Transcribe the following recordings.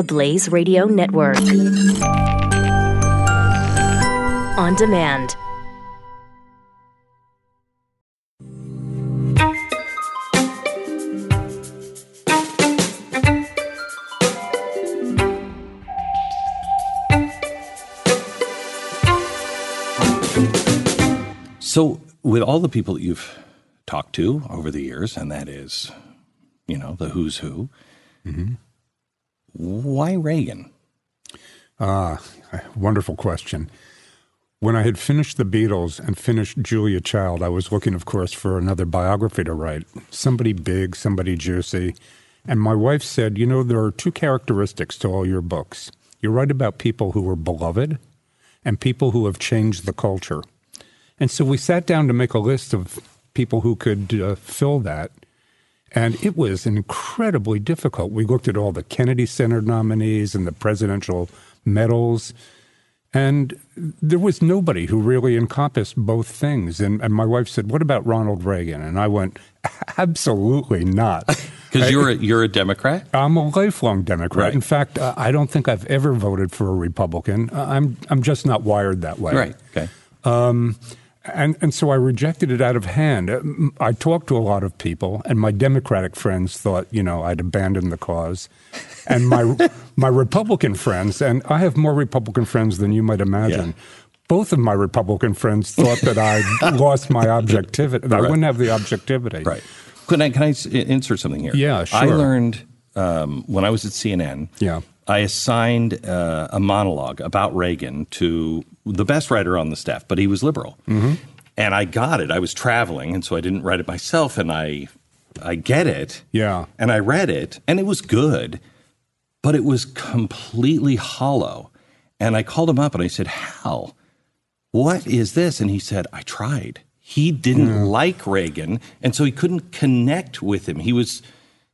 the Blaze Radio Network. On demand. So, with all the people that you've talked to over the years, and that is, you know, the who's who, mm-hmm. Why Reagan? Ah, wonderful question. When I had finished the Beatles and finished Julia Child, I was looking, of course, for another biography to write. Somebody big, somebody juicy. And my wife said, You know, there are two characteristics to all your books. You write about people who were beloved and people who have changed the culture. And so we sat down to make a list of people who could uh, fill that. And it was incredibly difficult. We looked at all the Kennedy Center nominees and the presidential medals. And there was nobody who really encompassed both things. And, and my wife said, What about Ronald Reagan? And I went, Absolutely not. Because you're a, you're a Democrat. I'm a lifelong Democrat. Right. In fact, uh, I don't think I've ever voted for a Republican. Uh, I'm, I'm just not wired that way. Right. Okay. And, and so I rejected it out of hand. I talked to a lot of people, and my Democratic friends thought, you know, I'd abandoned the cause. And my, my Republican friends, and I have more Republican friends than you might imagine. Yeah. Both of my Republican friends thought that I lost my objectivity, that I wouldn't have the objectivity. Right. Can I can I insert something here? Yeah, sure. I learned um, when I was at CNN. Yeah. I assigned uh, a monologue about Reagan to the best writer on the staff, but he was liberal, mm-hmm. and I got it. I was traveling, and so I didn't write it myself, and I I get it. Yeah. and I read it, and it was good, but it was completely hollow. And I called him up and I said, "Hal, what is this?" And he said, "I tried." He didn't like Reagan, and so he couldn't connect with him. He was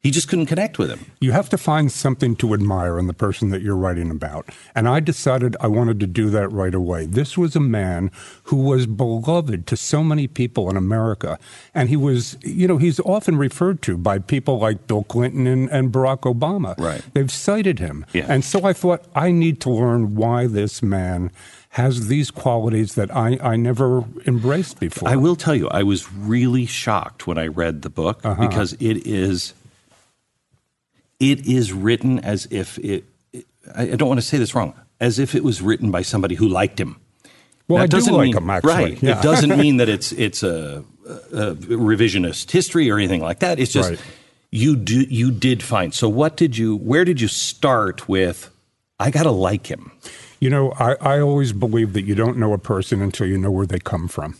he just couldn't connect with him. You have to find something to admire in the person that you're writing about. And I decided I wanted to do that right away. This was a man who was beloved to so many people in America. And he was, you know, he's often referred to by people like Bill Clinton and, and Barack Obama. Right. They've cited him. Yeah. And so I thought, I need to learn why this man has these qualities that I, I never embraced before. I will tell you, I was really shocked when I read the book uh-huh. because it is it is written as if it. I I don't want to say this wrong. As if it was written by somebody who liked him. Well, I it do doesn't like mean- him, actually. Right. Yeah. It doesn't mean that it's it's a, a revisionist history or anything like that. It's just Right. you do you did find. So what did you? Where did you start with? I got to like him. You know, I, I always believe that you don't know a person until you know where they come from.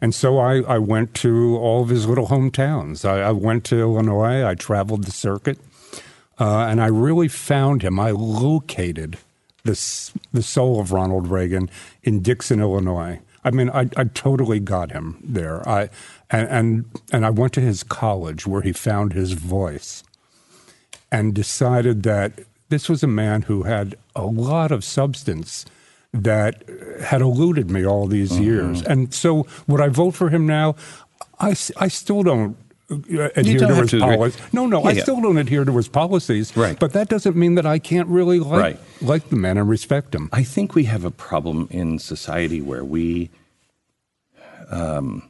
And so I, I went to all of his little hometowns. I, I went to Illinois, I traveled the circuit, uh, and I really found him. I located the, the soul of Ronald Reagan in Dixon, Illinois. I mean, I, I totally got him there. I, and, and, and I went to his college where he found his voice and decided that this was a man who had a lot of substance that had eluded me all these years. And so, would I vote for him now? I, I still don't. Adhere to his policies. No, no, Yeah, I yeah. still don't adhere to his policies. Right. But that doesn't mean that I can't really like Right. like the man and respect him. I think we have a problem in society where we, um,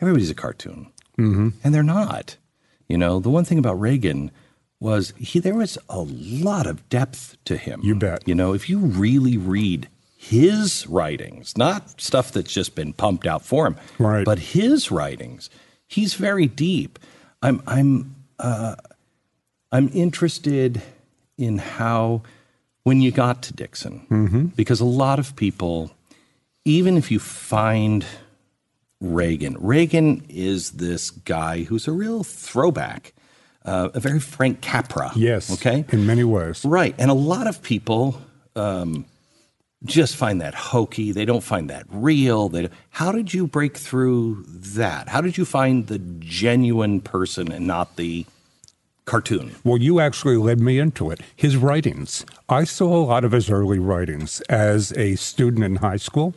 everybody's a cartoon, mm-hmm. and they're not. You know, the one thing about Reagan was he there was a lot of depth to him. You bet. You know, if you really read his writings, not stuff that's just been pumped out for him, Right. but his writings, he's very deep. I'm I'm uh, I'm interested in how when you got to Dixon, because a lot of people, even if you find Reagan, Reagan is this guy who's a real throwback, uh, a very Frank Capra. Yes. Okay. In many ways. Right. And a lot of people um, just find that hokey. They don't find that real. They, how did you break through that? How did you find the genuine person and not the cartoon? Well, you actually led me into it. His writings. I saw a lot of his early writings as a student in high school,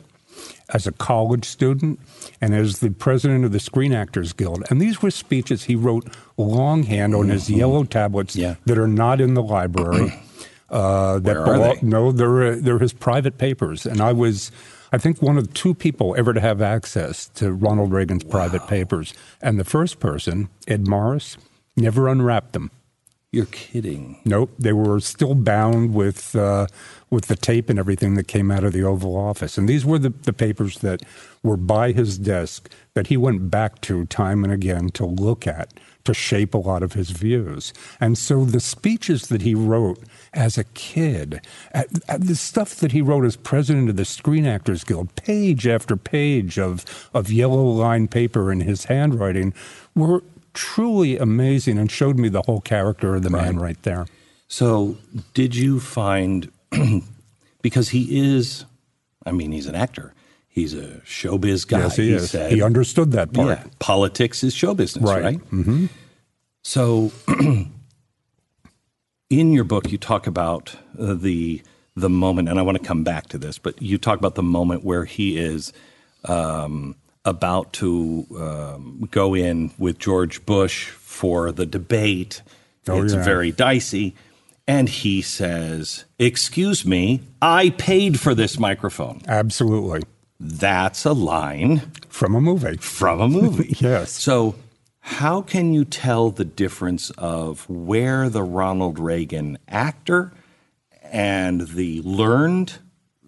as a college student, and as the president of the Screen Actors Guild. And these were speeches he wrote longhand on his mm-hmm. yellow tablets Yeah. that are not in the library. Uh, that Where are belo- they? No, they're uh, they're his private papers, and I was. I think one of the two people ever to have access to Ronald Reagan's private papers. And the first person, Ed Morris, never unwrapped them. You're kidding. Nope, they were still bound with uh, with the tape and everything that came out of the Oval Office. And these were the, the papers that were by his desk that he went back to time and again to look at to shape a lot of his views. And so the speeches that he wrote as a kid, at, at the stuff that he wrote as president of the Screen Actors Guild, page after page of, of yellow line paper in his handwriting, were truly amazing and showed me the whole character of the man Right. right there. So, did you find because he is, I mean, he's an actor. He's a showbiz guy. yes, he, is. said- he understood that part. yeah, politics is show business, Right. right? Mm-hmm. So, in your book, you talk about uh, the the moment, and I want to come back to this, but you talk about the moment where he is um, about to um, go in with George Bush for the debate. Oh, it's yeah. very dicey. And he says, Excuse me, I paid for this microphone. Absolutely. That's a line From a movie. from a movie. Yes. So, how can you tell the difference of where the Ronald Reagan actor and the learned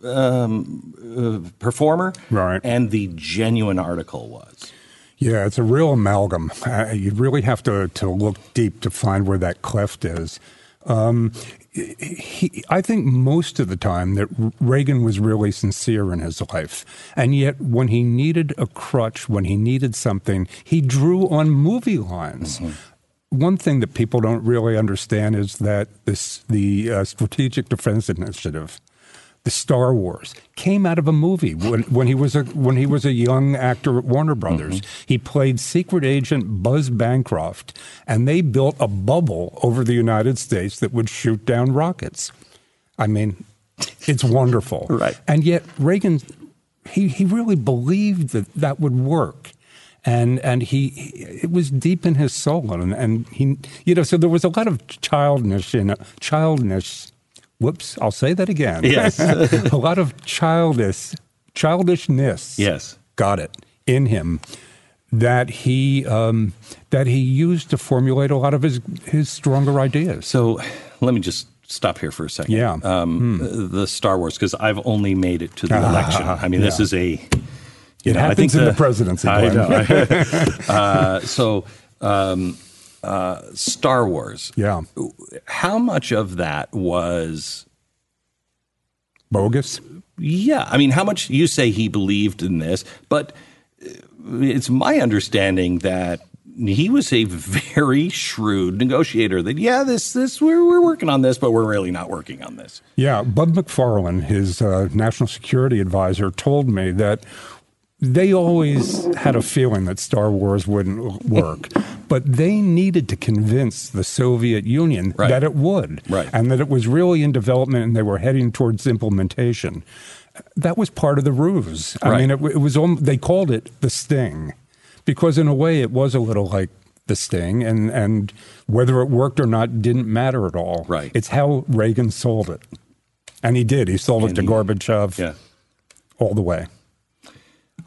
um, uh, performer Right. and the genuine article was? Yeah, it's a real amalgam. Uh, you really have to, to look deep to find where that cleft is. Um, he, I think most of the time that Reagan was really sincere in his life. And yet, when he needed a crutch, when he needed something, he drew on movie lines. One thing that people don't really understand is that this, the uh, Strategic Defense Initiative, the Star Wars came out of a movie when, when he was a when he was a young actor at Warner Brothers. Mm-hmm. He played secret agent Buzz Bancroft, and they built a bubble over the United States that would shoot down rockets. I mean, it's wonderful, Right. And yet Reagan, he he really believed that that would work. And and he, it was deep in his soul, and and he, you know, so there was a lot of childness in childness Whoops, I'll say that again. Yes. a lot of childish childishness. Yes. Got it. In him that he um, that he used to formulate a lot of his his stronger ideas. So, let me just stop here for a second. Yeah. Um, The Star Wars, because I've only made it to the election. I mean, this is a. It happens in the presidency, I know. uh, so, um, uh, Star Wars. Yeah. How much of that was? Bogus. Yeah, I mean, how much you say he believed in this, but uh, it's my understanding that he was a very shrewd negotiator. That yeah, this this we're we're working on this, but we're really not working on this. Yeah, Bud McFarlane, his uh, national security advisor, told me that they always had a feeling that Star Wars wouldn't work, but they needed to convince the Soviet Union Right. that it would, Right. and that it was really in development and they were heading towards implementation. That was part of the ruse. I Right. mean, it, it was they called it the sting, because in a way it was a little like the sting, and and whether it worked or not didn't matter at all. Right. It's how Reagan sold it, and he did. He sold And it to he- Gorbachev Yeah. all the way.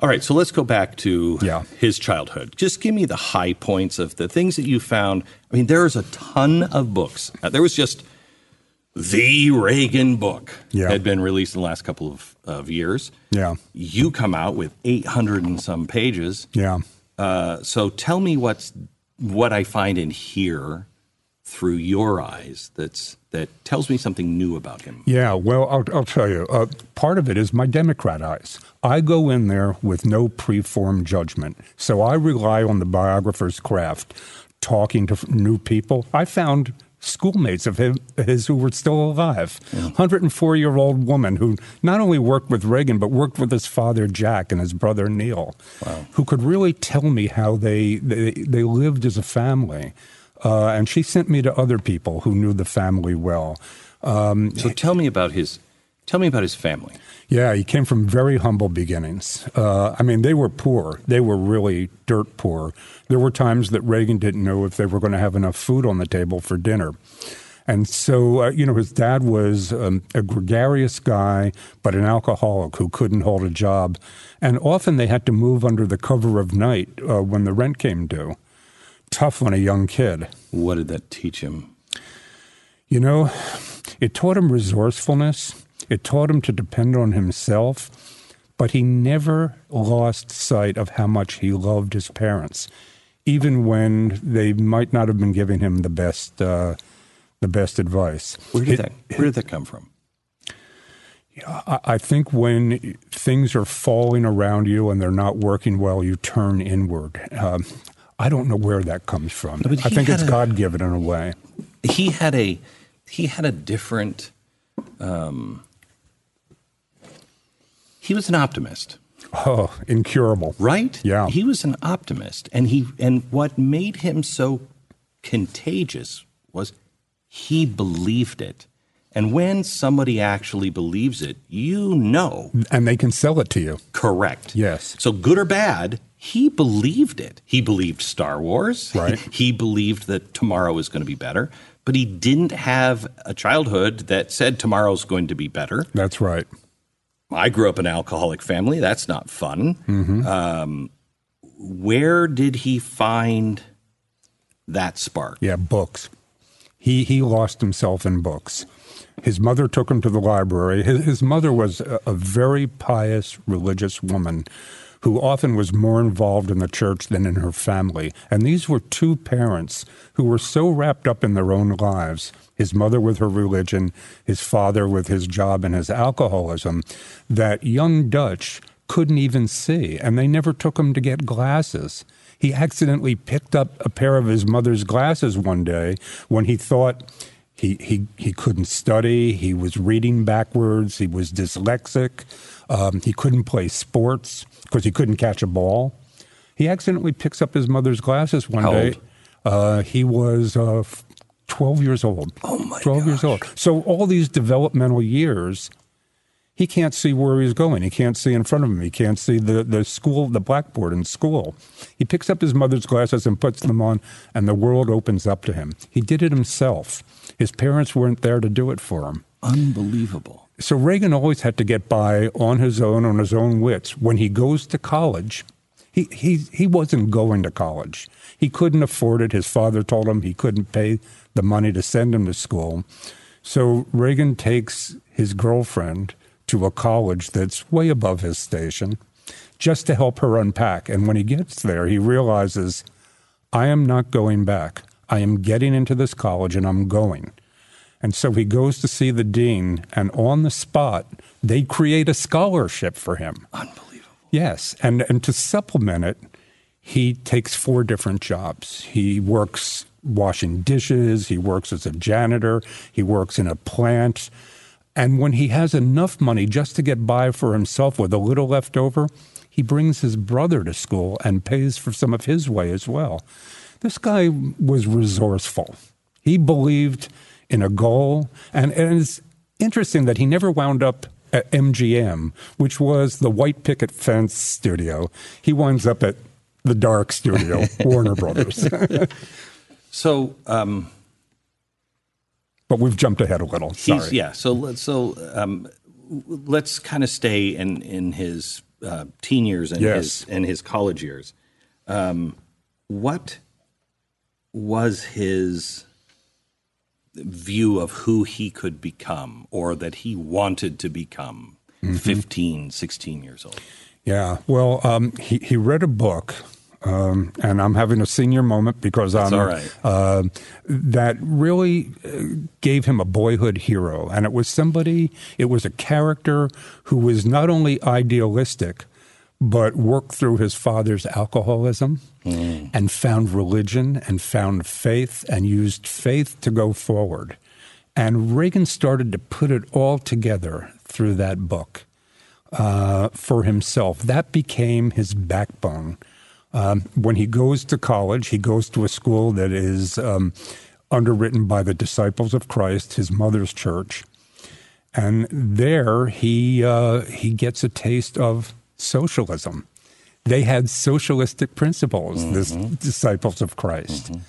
All right, so let's go back to Yeah. his childhood. Just give me the high points of the things that you found. I mean, there's a ton of books. Uh, there was just the Reagan book Yeah. had been released in the last couple of, of years. Yeah, You come out with 800 and some pages. yeah. Uh, so tell me what's what I find in here through your eyes that's that tells me something new about him. Yeah, well, I'll, I'll tell you. Uh, part of it is my Democrat eyes. I go in there with no preformed judgment. So I rely on the biographer's craft, talking to new people. I found schoolmates of his, his who were still alive. 104 year old woman who not only worked with Reagan, but worked with his father, Jack, and his brother, Neil, who could really tell me how they, they, they lived as a family. Uh, and she sent me to other people who knew the family well. Um, So tell me about his tell me about his family. yeah, he came from very humble beginnings. Uh, I mean, they were poor. They were really dirt poor. There were times that Reagan didn't know if they were going to have enough food on the table for dinner. And so, uh, you know, his dad was um, a gregarious guy, but an alcoholic who couldn't hold a job. And often they had to move under the cover of night uh, when the rent came due. Tough on a young kid. What did that teach him? You know, it taught him resourcefulness, it taught him to depend on himself, but he never lost sight of how much he loved his parents, even when they might not have been giving him the best. Uh, the best advice. Where did, it, that, where did that come from? I, I think when things are falling around you and they're not working well, you turn inward. Um, I don't know where that comes from. I think it's God given in a way. He had a he had a different. Um, he was an optimist. Oh, incurable. Right? Yeah. He was an optimist, and he and what made him so contagious was he believed it. And when somebody actually believes it, you know. And they can sell it to you. Correct. Yes. So, good or bad, he believed it. He believed Star Wars. Right. He, believed that tomorrow is going to be better, but he didn't have a childhood that said tomorrow's going to be better. That's right. I grew up in an alcoholic family. That's not fun. Mm-hmm. Um, where did he find that spark? Yeah, books. He he lost himself in books. His mother took him to the library. His, his mother was a, a very pious religious woman who often was more involved in the church than in her family. And these were two parents who were so wrapped up in their own lives his mother with her religion, his father with his job and his alcoholism that young Dutch couldn't even see. And they never took him to get glasses. He accidentally picked up a pair of his mother's glasses one day when he thought he, he, he couldn't study, he was reading backwards, he was dyslexic, um, he couldn't play sports because he couldn't catch a ball. He accidentally picks up his mother's glasses one How day. Uh, he was uh, 12 years old. Oh, my 12 gosh. years old. So all these developmental years, he can't see where he's going. He can't see in front of him. He can't see the, the school, the blackboard in school. He picks up his mother's glasses and puts them on, and the world opens up to him. He did it himself. His parents weren't there to do it for him. Unbelievable. So Reagan always had to get by on his own, on his own wits. When he goes to college, he, he, he wasn't going to college. He couldn't afford it. His father told him he couldn't pay the money to send him to school. So Reagan takes his girlfriend to a college that's way above his station just to help her unpack. And when he gets there, he realizes, I am not going back. I am getting into this college and I'm going. And so he goes to see the dean, and on the spot, they create a scholarship for him. Unbelievable. Yes. And, and to supplement it, he takes four different jobs. He works washing dishes, he works as a janitor, he works in a plant. And when he has enough money just to get by for himself with a little left over, he brings his brother to school and pays for some of his way as well. This guy was resourceful. He believed in a goal. And, and it's interesting that he never wound up at MGM, which was the white picket fence studio. He winds up at the dark studio, Warner Brothers. So, um, but we've jumped ahead a little. Sorry. Yeah. So let's so um, let's kind of stay in in his uh, teen years and Yes. his and his college years. Um, what was his view of who he could become or that he wanted to become Mm-hmm. 15 16 years old Yeah. Well, um, he he read a book, um, and I'm having a senior moment because I'm all right. uh, that really uh, gave him a boyhood hero, and it was somebody. It was a character who was not only idealistic, but worked through his father's alcoholism and found religion and found faith and used faith to go forward. And Reagan started to put it all together through that book uh, for himself. That became his backbone. Um, when he goes to college, he goes to a school that is um, underwritten by the Disciples of Christ, his mother's church, and there he uh, he gets a taste of socialism. They had socialistic principles, this mm-hmm. Disciples of Christ. Mm-hmm.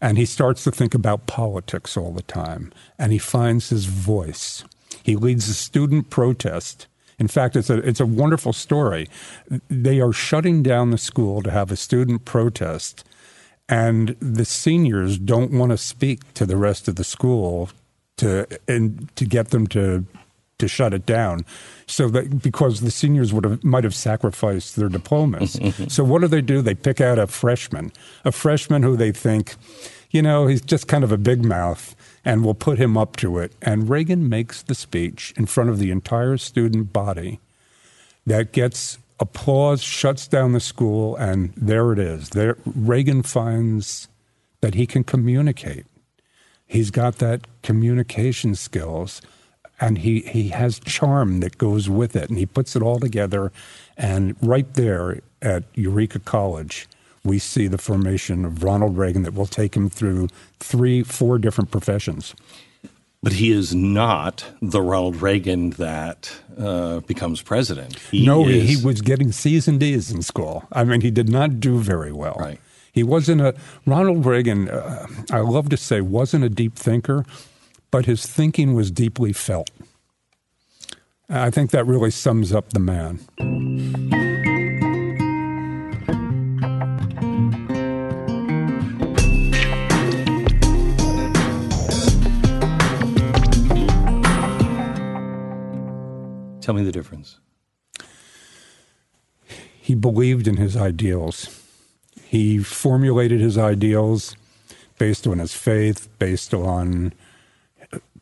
And he starts to think about politics all the time. And he finds his voice. He leads a student protest. In fact, it's a, it's a wonderful story. They are shutting down the school to have a student protest. And the seniors don't want to speak to the rest of the school to, and to get them to to shut it down. So that because the seniors would have might have sacrificed their diplomas. so what do they do? They pick out a freshman, a freshman who they think, you know, he's just kind of a big mouth and we'll put him up to it. And Reagan makes the speech in front of the entire student body that gets applause, shuts down the school, and there it is. There Reagan finds that he can communicate. He's got that communication skills and he, he has charm that goes with it and he puts it all together and right there at eureka college we see the formation of ronald reagan that will take him through three four different professions but he is not the Ronald Reagan that uh, becomes president. He no, is, he was getting C's and D's in school. I mean, he did not do very well. Right. He wasn't a Ronald Reagan. Uh, I love to say wasn't a deep thinker, but his thinking was deeply felt. I think that really sums up the man. Tell me the difference. He believed in his ideals. He formulated his ideals based on his faith, based on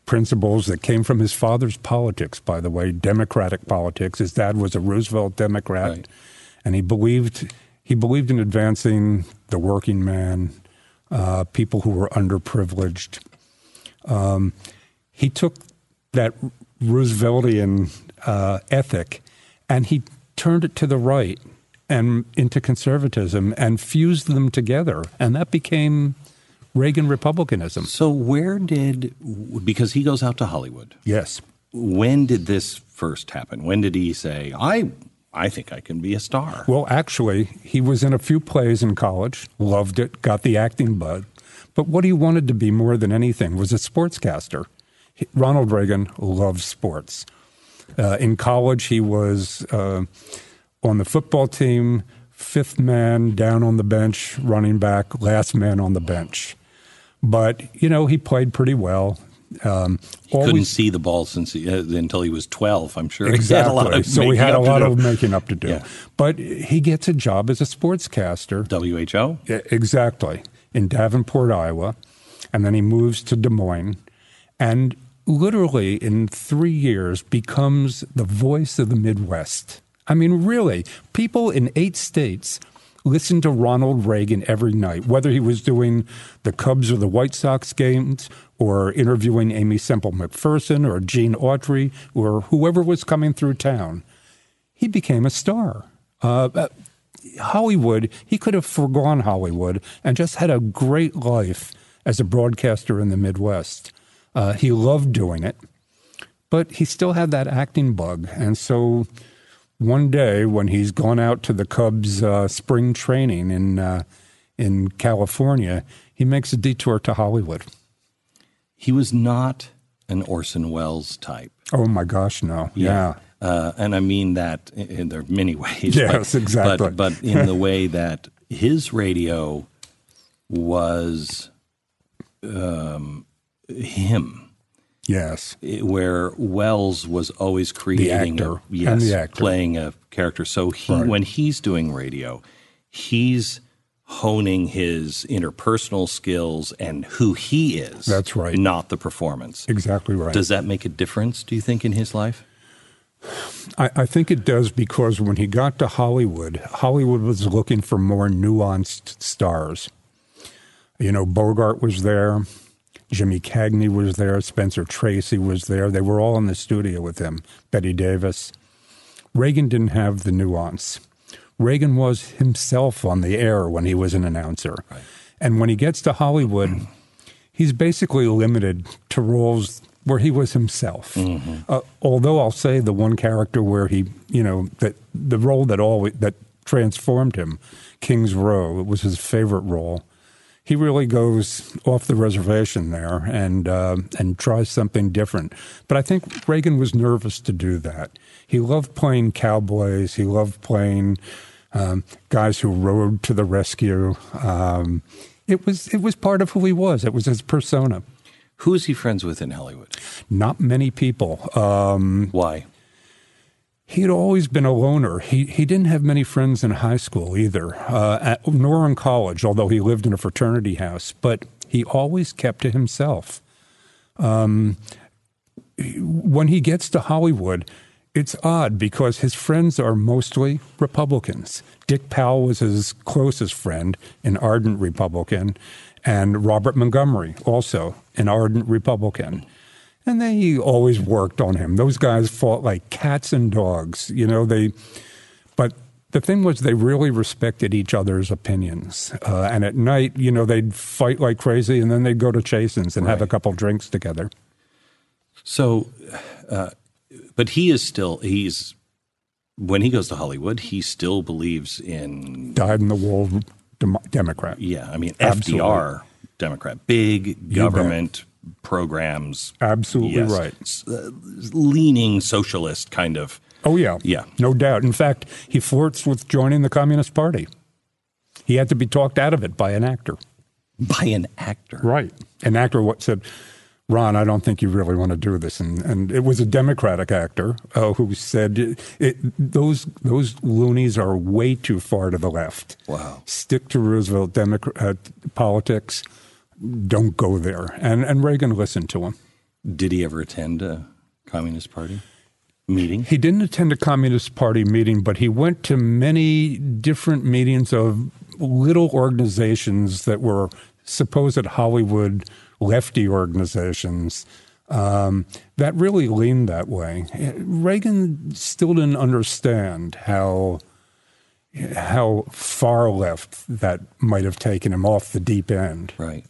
principles that came from his father's politics, by the way, Democratic politics. His dad was a Roosevelt Democrat, right. and he believed he believed in advancing the working man, uh, people who were underprivileged. Um, he took that Rooseveltian uh, ethic and he turned it to the right and into conservatism and fused them together, and that became Reagan Republicanism. So, where did, because he goes out to Hollywood. Yes. When did this first happen? When did he say, I, I think I can be a star? Well, actually, he was in a few plays in college, loved it, got the acting bug. But what he wanted to be more than anything was a sportscaster. Ronald Reagan loved sports. Uh, in college, he was uh, on the football team, fifth man down on the bench, running back, last man on the bench. But you know, he played pretty well. Um, he always, couldn't see the ball since he, uh, until he was twelve. I'm sure. Exactly. so he had a lot of making up to do. Yeah. But he gets a job as a sportscaster. WHO. Exactly in Davenport, Iowa, and then he moves to Des Moines, and literally in three years becomes the voice of the Midwest. I mean, really, people in eight states listened to Ronald Reagan every night, whether he was doing the Cubs or the White Sox games, or interviewing Aimee Semple McPherson or Gene Autry or whoever was coming through town. He became a star. Uh, uh, Hollywood, he could have foregone Hollywood and just had a great life as a broadcaster in the Midwest. Uh, he loved doing it, but he still had that acting bug. And so one day when he's gone out to the Cubs uh, spring training in uh, in California, he makes a detour to Hollywood. He was not an Orson Welles type. Oh my gosh, no! Yeah, yeah. Uh, and I mean that in, in there are many ways. Yes, but, exactly. But, but in the way that his radio was um, him Yes. Where Welles was always creating the actor a, yes, and the actor. playing a character. So he right. when he's doing radio, he's honing his interpersonal skills and who he is. That's right. Not the performance. Exactly right. Does that make a difference, do you think, in his life? I, I think it does because when he got to Hollywood, Hollywood was looking for more nuanced stars. You know, Bogart was there. Jimmy Cagney was there, Spencer Tracy was there. They were all in the studio with him, Bette Davis. Reagan didn't have the nuance. Reagan was himself on the air when he was an announcer. Right. And when he gets to Hollywood, he's basically limited to roles where he was himself. Mm-hmm. Uh, although I'll say the one character where he, you know, that the role that always that transformed him, King's Row, it was his favorite role he really goes off the reservation there and uh, and tries something different. But I think Reagan was nervous to do that. He loved playing cowboys. He loved playing um, guys who rode to the rescue. Um, it was it was part of who he was. It was his persona. Who is he friends with in Hollywood? Not many people. Um, Why? He had always been a loner. He he didn't have many friends in high school either, uh, at, nor in college. Although he lived in a fraternity house, but he always kept to himself. Um, when he gets to Hollywood, it's odd because his friends are mostly Republicans. Dick Powell was his closest friend, an ardent Republican, and Robert Montgomery, also an ardent Republican. And they always worked on him. Those guys fought like cats and dogs. You know, they, but the thing was, they really respected each other's opinions. Uh, and at night, you know, they'd fight like crazy and then they'd go to Chasen's and have a couple drinks together. So, uh, but he is still he's when he goes to Hollywood, he still believes in Dyed in the wool dem- Democrat. yeah. I mean, Absolutely. FDR, Democrat, big government programs, Absolutely yes, right. S- uh, leaning socialist kind of. Oh, yeah. Yeah. No doubt. In fact, he flirts with joining the Communist Party. He had to be talked out of it by an actor. By an actor, Right. An actor what said, Ron, I don't think you really want to do this. And, and it was a Democratic actor uh, who said, it, those, those loonies are way too far to the left. Wow. Stick to Roosevelt Democrat uh, politics. Don't go there. And, and Reagan listened to him. Did he ever attend a Communist Party meeting? He didn't attend a Communist Party meeting, but he went to many different meetings of little organizations that were supposed Hollywood lefty organizations um, that really leaned that way. Reagan still didn't understand how how far left that might have taken him off the deep end. Right.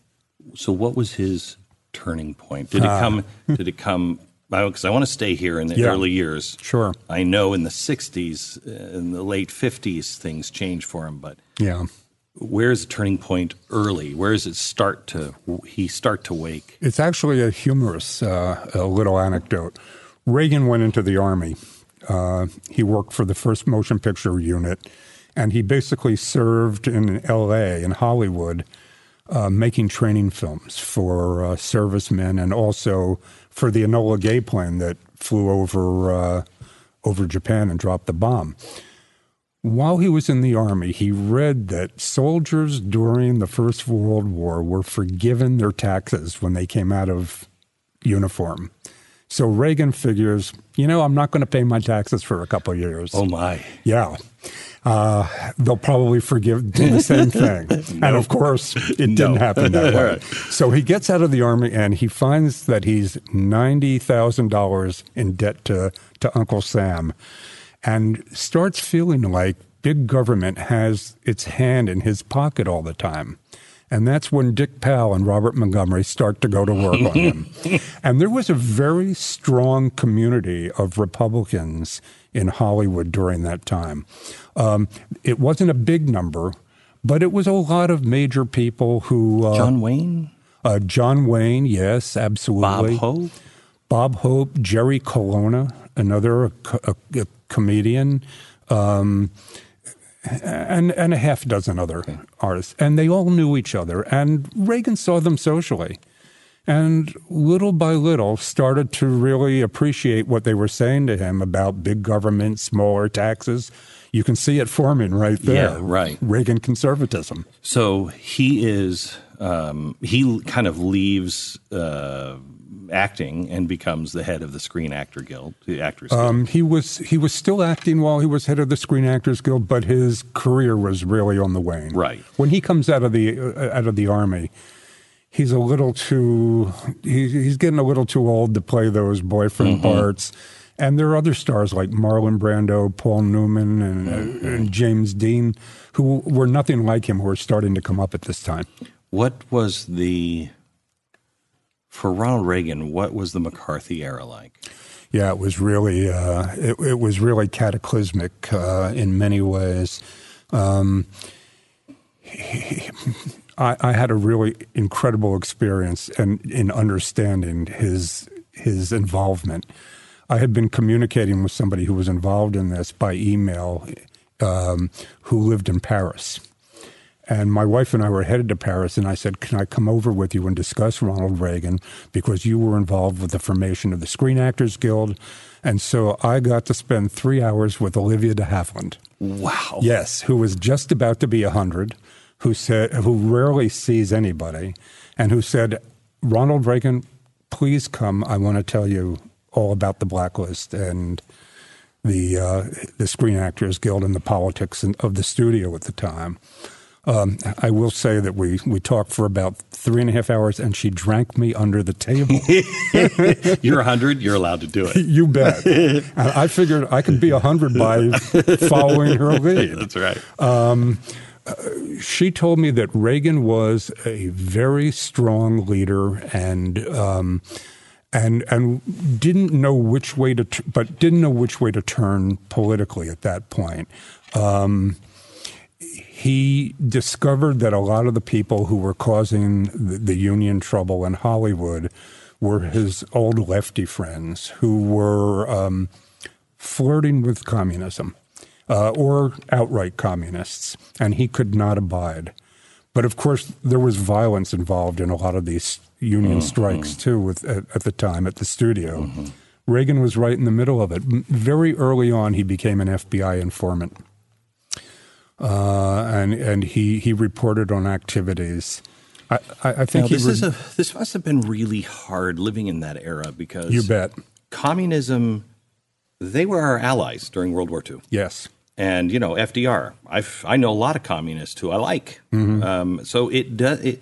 So, what was his turning point? Did it Ah. come? did it come? Because I want to stay here in the Yeah. early years. Sure. I know in the '60s, uh, in the late '50s, things changed for him. But Yeah. where's the turning point early? Where does it start to? He start to wake? It's actually a humorous uh, a little anecdote. Reagan went into the Army. Uh, he worked for the first motion picture unit, and he basically served in L.A. in Hollywood, uh, making training films for uh, servicemen and also for the Enola Gay plane that flew over uh, over Japan and dropped the bomb. While he was in the Army, he read that soldiers during the First World War were forgiven their taxes when they came out of uniform. So Reagan figures, you know, I'm not going to pay my taxes for a couple of years. Oh my! Yeah. Uh, they'll probably forgive do the same thing. And of course, it didn't happen that way. So he gets out of the army and he finds that he's $90,000 in debt to, to Uncle Sam and starts feeling like big government has its hand in his pocket all the time. And that's when Dick Powell and Robert Montgomery start to go to work on him. And there was a very strong community of Republicans in Hollywood during that time. Um, it wasn't a big number, but it was a lot of major people who. Uh, John Wayne, uh, John Wayne, yes, absolutely. Bob. Hope. Bob Hope, Jerry Colonna, another a, a, a comedian, um, and and a half dozen other artists, and they all knew each other. And Reagan saw them socially, and little by little started to really appreciate what they were saying to him about big government, smaller taxes. You can see it forming right there. Yeah, right. Reagan conservatism. So he is. Um, he kind of leaves uh, acting and becomes the head of the Screen Actor Guild, the Actors Guild. Um, he was he was still acting while he was head of the Screen Actors Guild, but his career was really on the wane. Right. when he comes out of the uh, out of the army, he's a little too he, he's getting a little too old to play those boyfriend parts. And there are other stars like Marlon Brando, Paul Newman, and, uh, and James Dean, who were nothing like him, who are starting to come up at this time. What was the for Ronald Reagan? What was the McCarthy era like? Yeah, it was really uh, it, it was really cataclysmic uh, in many ways. Um, I, I had a really incredible experience and in understanding his his involvement. I had been communicating with somebody who was involved in this by email, um, who lived in Paris. And my wife and I were headed to Paris, and I said, Can I come over with you and discuss Ronald Reagan? Because you were involved with the formation of the Screen Actors Guild. And so I got to spend three hours with Olivia de Havilland. Wow. Yes, who was just about to be 100, who, said, who rarely sees anybody, and who said, Ronald Reagan, please come. I want to tell you all about the blacklist and the, uh, the Screen Actors Guild and the politics of the studio at the time. Um, I will say that we, we talked for about three and a half hours, and she drank me under the table. you're 100, you're allowed to do it. you bet. I figured I could be 100 by following her lead. That's right. Um, uh, she told me that Reagan was a very strong leader and. Um, and and didn't know which way to, t- but didn't know which way to turn politically at that point. Um, he discovered that a lot of the people who were causing the, union trouble in Hollywood were his old lefty friends who were um, flirting with communism uh, or outright communists, and he could not abide. But of course, there was violence involved in a lot of these union mm-hmm. strikes too. With at, at, the time at the studio, mm-hmm. Reagan was right in the middle of it. Very early on, he became an FBI informant uh, and and he he reported on activities. I, I, I think now, this re- is a this must have been really hard living in that era because you bet communism they were our allies during World War II. Yes. And you know FDR, I I know a lot of communists who I like. Mm-hmm. Um, so it does it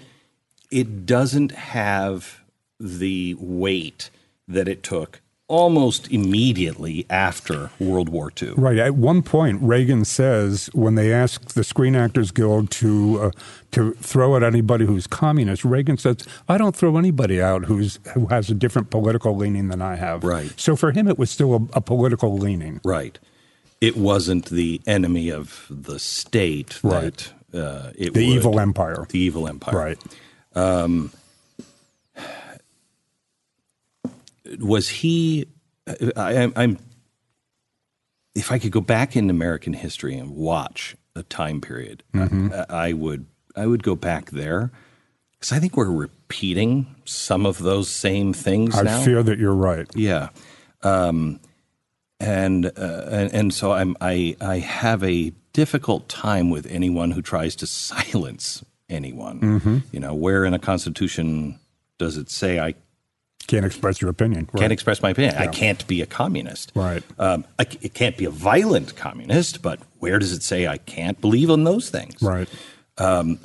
it doesn't have the weight that it took almost immediately after World War II. Right. At one point, Reagan says when they ask the Screen Actors Guild to uh, to throw at anybody who's communist, Reagan says, "I don't throw anybody out who's who has a different political leaning than I have." Right. So for him, it was still a, a political leaning. Right. It wasn't the enemy of the state. Right. That, uh, it the would, evil empire. The evil empire. Right. Um, was he? I, I'm. If I could go back in American history and watch a time period, mm-hmm. I, I would. I would go back there because I think we're repeating some of those same things. I now. fear that you're right. Yeah, um, and, uh, and and so I'm I I have a difficult time with anyone who tries to silence anyone. Mm-hmm. You know, where in a constitution does it say I can't express your opinion. Right. Can't express my opinion. Yeah. I can't be a communist. Right. Um, I, it can't be a violent communist, but where does it say I can't believe in those things? Right. Um,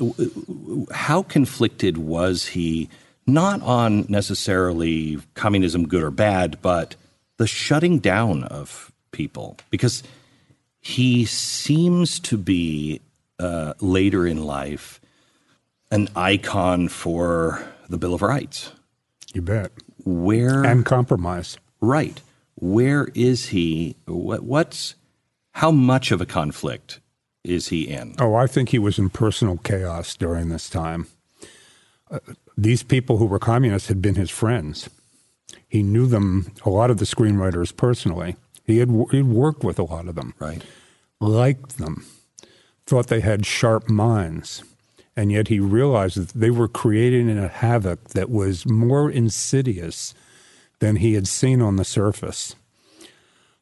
how conflicted was he, not on necessarily communism good or bad, but the shutting down of people? Because he seems to be uh, later in life an icon for the Bill of Rights. You bet where and compromise. Right. Where is he? What, what's how much of a conflict is he in? Oh, I think he was in personal chaos during this time. Uh, these people who were communists had been his friends. He knew them, a lot of the screenwriters personally. He had he'd worked with a lot of them. Right. Liked them. Thought they had sharp minds and yet he realized that they were creating a havoc that was more insidious than he had seen on the surface.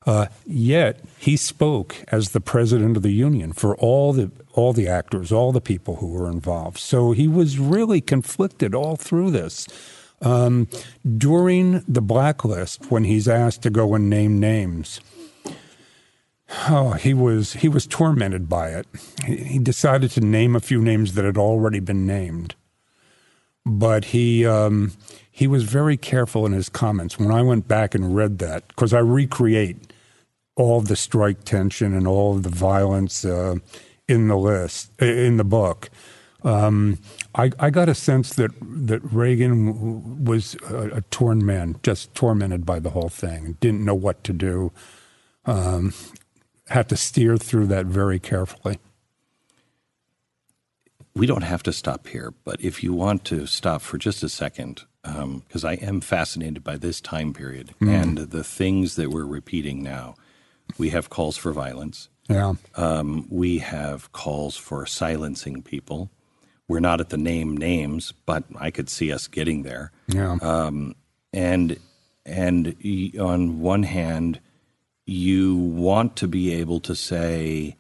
Uh, yet he spoke as the president of the union for all the all the actors, all the people who were involved. So he was really conflicted all through this. Um, during the blacklist, when he's asked to go and name names, Oh, he was he was tormented by it. He decided to name a few names that had already been named, but he um, he was very careful in his comments. When I went back and read that, because I recreate all the strike tension and all the violence uh, in the list in the book, um, I, I, got a sense that that Reagan was a, a, torn man, just tormented by the whole thing, didn't know what to do. Um, have to steer through that very carefully. we don't have to stop here, but if you want to stop for just a second, um, because I am fascinated by this time period mm. and the things that we're repeating now. We have calls for violence. Yeah. Um, we have calls for silencing people. We're not at the name names, but I could see us getting there. Yeah. Um, and and on one hand, you want to be able to say,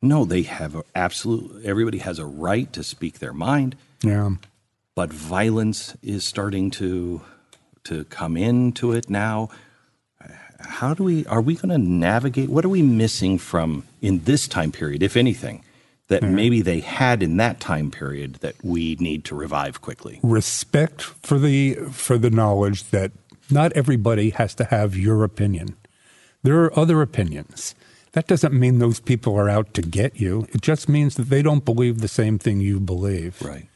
no, they have absolutely. Everybody has a right to speak their mind, yeah. but violence is starting to to come into it now. How do we? Are we going to navigate? What are we missing from in this time period, if anything, that maybe they had in that time period that we need to revive quickly? respect for the for the knowledge that not everybody has to have your opinion. There are other opinions. That doesn't mean those people are out to get you. It just means that they don't believe the same thing you believe. Right.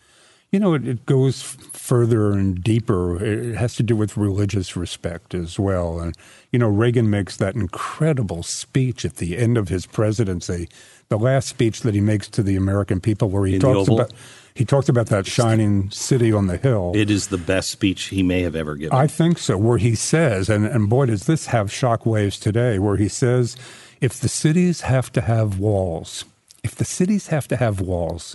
You know, it, it goes further and deeper. It has to do with religious respect as well. And, you know, Reagan makes that incredible speech at the end of his presidency, the last speech that he makes to the American people, where he In talks about. He talked about that shining city on the hill. It is the best speech he may have ever given. I think so, where he says, and, and boy, does this have shockwaves today, where he says, if the cities have to have walls, if the cities have to have walls,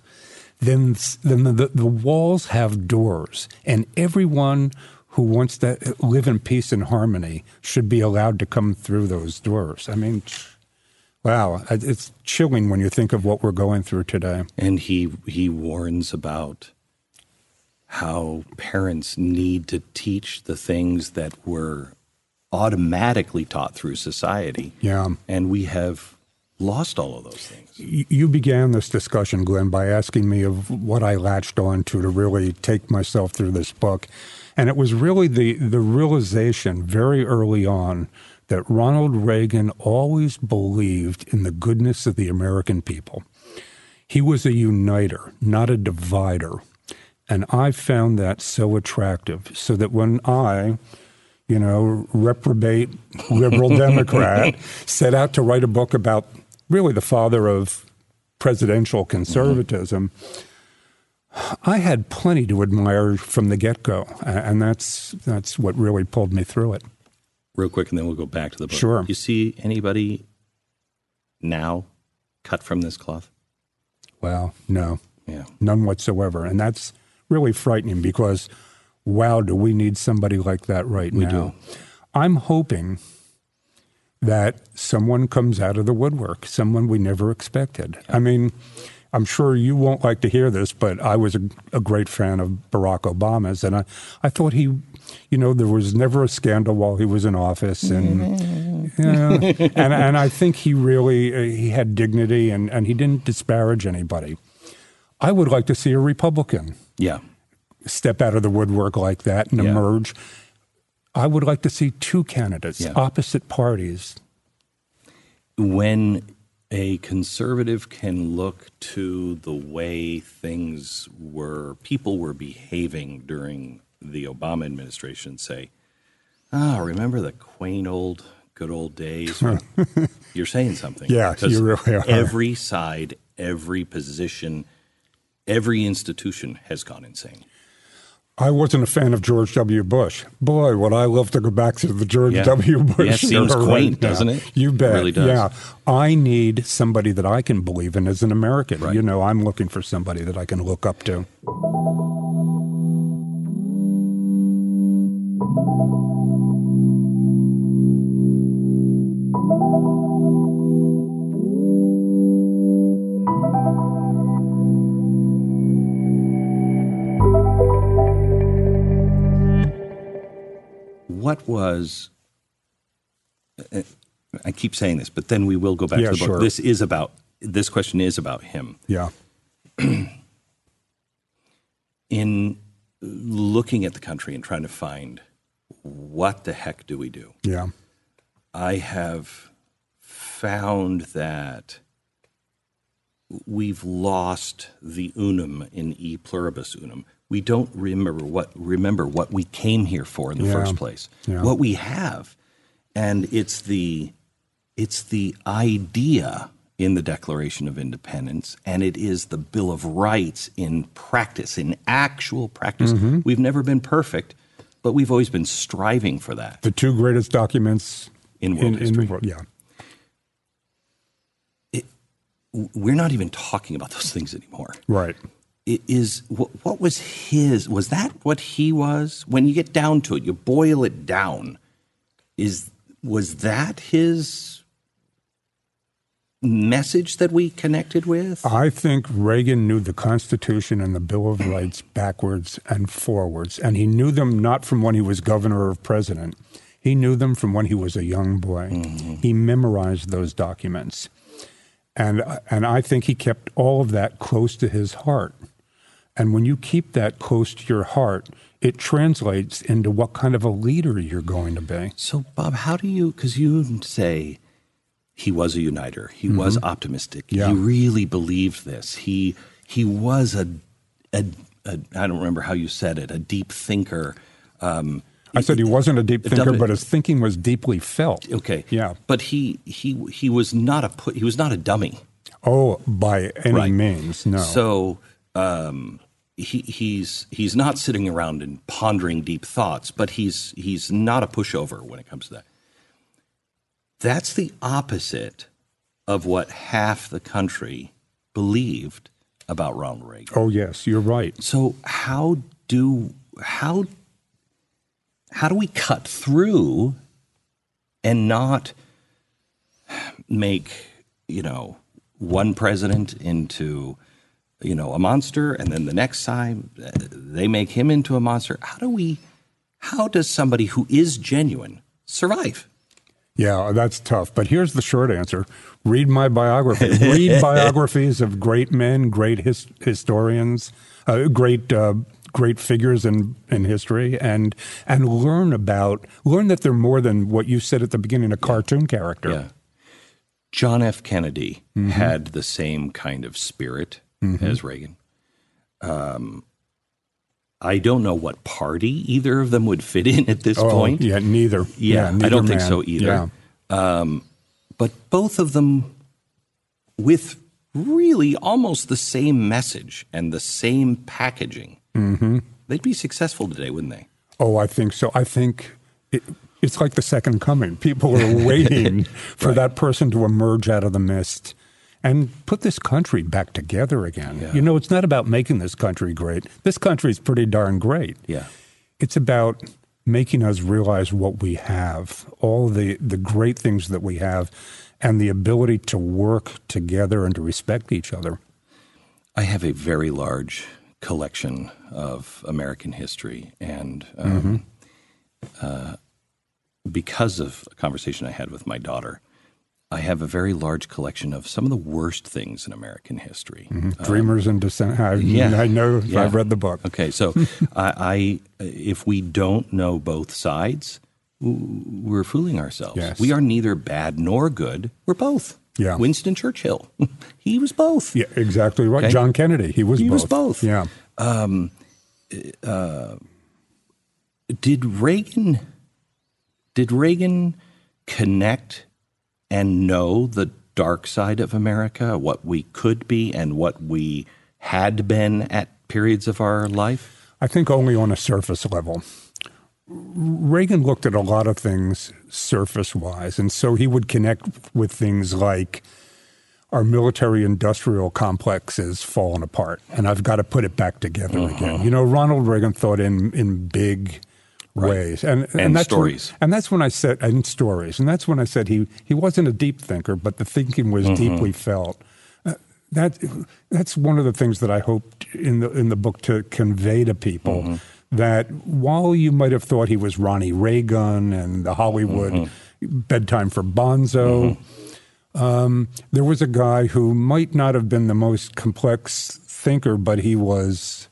then, then the, the walls have doors, and everyone who wants to live in peace and harmony should be allowed to come through those doors. I mean, wow, it's chilling when you think of what we're going through today. and he he warns about how parents need to teach the things that were automatically taught through society. Yeah. And we have lost all of those things. You began this discussion, Glenn, by asking me of what I latched on to to really take myself through this book. And it was really the, the realization very early on that Ronald Reagan always believed in the goodness of the American people. He was a uniter, not a divider. And I found that so attractive. So that when I, you know, reprobate liberal Democrat, set out to write a book about really the father of presidential mm-hmm. conservatism, I had plenty to admire from the get go. And that's, that's what really pulled me through it. Real quick, and then we'll go back to the book. Sure. You see anybody now cut from this cloth? Well, no, Yeah. none whatsoever. And that's really frightening because, wow, do we need somebody like that right We now? do. I'm hoping that someone comes out of the woodwork, someone we never expected. I mean, I'm sure you won't like to hear this, but I was a, a great fan of Barack Obama's, and I, I thought he, you know, there was never a scandal while he was in office, and yeah, and and I think he really uh, he had dignity, and and he didn't disparage anybody. I would like to see a Republican Yeah. step out of the woodwork like that and Yeah. emerge. I would like to see two candidates, Yeah. opposite parties. when a conservative can look to the way things were, people were behaving during the Obama administration, say, "Ah, remember the quaint old, good old days." You're saying something, Yeah, you really are. Every side, every position, every institution has gone insane. I wasn't a fan of George W. Bush. Boy, would I love to go back to the George Yeah. W. Bush. Yeah, it seems era quaint, right doesn't it? You It bet. really does. Yeah. I need somebody that I can believe in as an American. Right. You know, I'm looking for somebody that I can look up to. What was I keep saying this, but then we will go back Yeah, to the book. sure. This is about this question is about him. Yeah. in looking at the country and trying to find what the heck do we do, Yeah. I have found that we've lost the unum in e pluribus unum. We don't remember what remember what we came here for in the Yeah. first place. Yeah. What we have, and it's the it's the idea in the Declaration of Independence, and it is the Bill of Rights in practice, in actual practice. Mm-hmm. We've never been perfect, but we've always been striving for that. The two greatest documents In world history. the world. Yeah. We're not even talking about those things anymore. Right. Is what, what was his? Was that what he was? When you get down to it, you boil it down. Is was that his message that we connected with? I think Reagan knew the Constitution and the Bill of Rights backwards and forwards, and he knew them not from when he was governor or president. He knew them from when he was a young boy. Mm-hmm. He memorized those documents. And, and I think he kept all of that close to his heart. And when you keep that close to your heart, it translates into what kind of a leader you're going to be. So, Bob, how do you? Because you say he was a uniter. He was optimistic. Yeah. He really believed this. He he was a, a, a I don't remember how you said it. A deep thinker. Um, I said he wasn't a deep thinker, but his thinking was deeply felt. okay. Yeah. But he he he was not a put. He was not a dummy. Oh, by any Right. means, no. So um, he, he's he's not sitting around and pondering deep thoughts, but he's he's not a pushover when it comes to that. That's the opposite of what half the country believed about Ronald Reagan. oh, yes, you're right. So how do how how do we cut through and not make you know one president into you know a monster and then the next time uh, they make him into a monster how do we how does somebody who is genuine survive Yeah, that's tough. But here's the short answer read my biography. read biographies of great men, great his, historians, uh, great. Uh, Great figures in, in history, and and learn about learn that they're more than what you said at the beginning, a cartoon character. Yeah. John F. Kennedy had the same kind of spirit as Reagan. Um, I don't know what party either of them would fit in at this Oh, point. yeah, neither. Yeah, I neither don't think so either. Yeah. But both of them with really almost the same message and the same packaging. Mm-hmm. They'd be successful today, wouldn't they? Oh, I think so. I think it, it's like the second coming. People are waiting for that person to emerge out of the mist and put this country back together again. Yeah. You know, it's not about making this country great. This country is pretty darn great. Yeah. It's about making us realize what we have, all the, the great things that we have, and the ability to work together and to respect each other. I have a very large collection of American history, and um, uh, because of a conversation I had with my daughter, I have a very large collection of some of the worst things in American history. Mm-hmm. Um, Dreamers and Deceivers. I, yeah. I know. Yeah. I've read the book. Okay, so I, I, if we don't know both sides, we're fooling ourselves. Yes. We are neither bad nor good. We're both. Yeah. Winston Churchill, he was both. Yeah, exactly right. Okay. John Kennedy. He was He both. was both. Yeah. Um, uh, did Reagan did Reagan connect and know the dark side of America, what we could be and what we had been at periods of our life? I think only on a surface level. Reagan looked at a lot of things surface wise, and so he would connect with things like our military industrial complex is falling apart, and I've got to put it back together Uh-huh. again. You know, Ronald Reagan thought in, in big ways. And, And that's when- stories. and that's when I said, and stories. And that's when I said he, he wasn't a deep thinker, but the thinking was deeply felt. Uh, that that's one of the things that I hoped in the in the book to convey to people that while you might have thought he was Ronnie Reagan and the Hollywood bedtime for Bonzo, um, there was a guy who might not have been the most complex thinker, but he was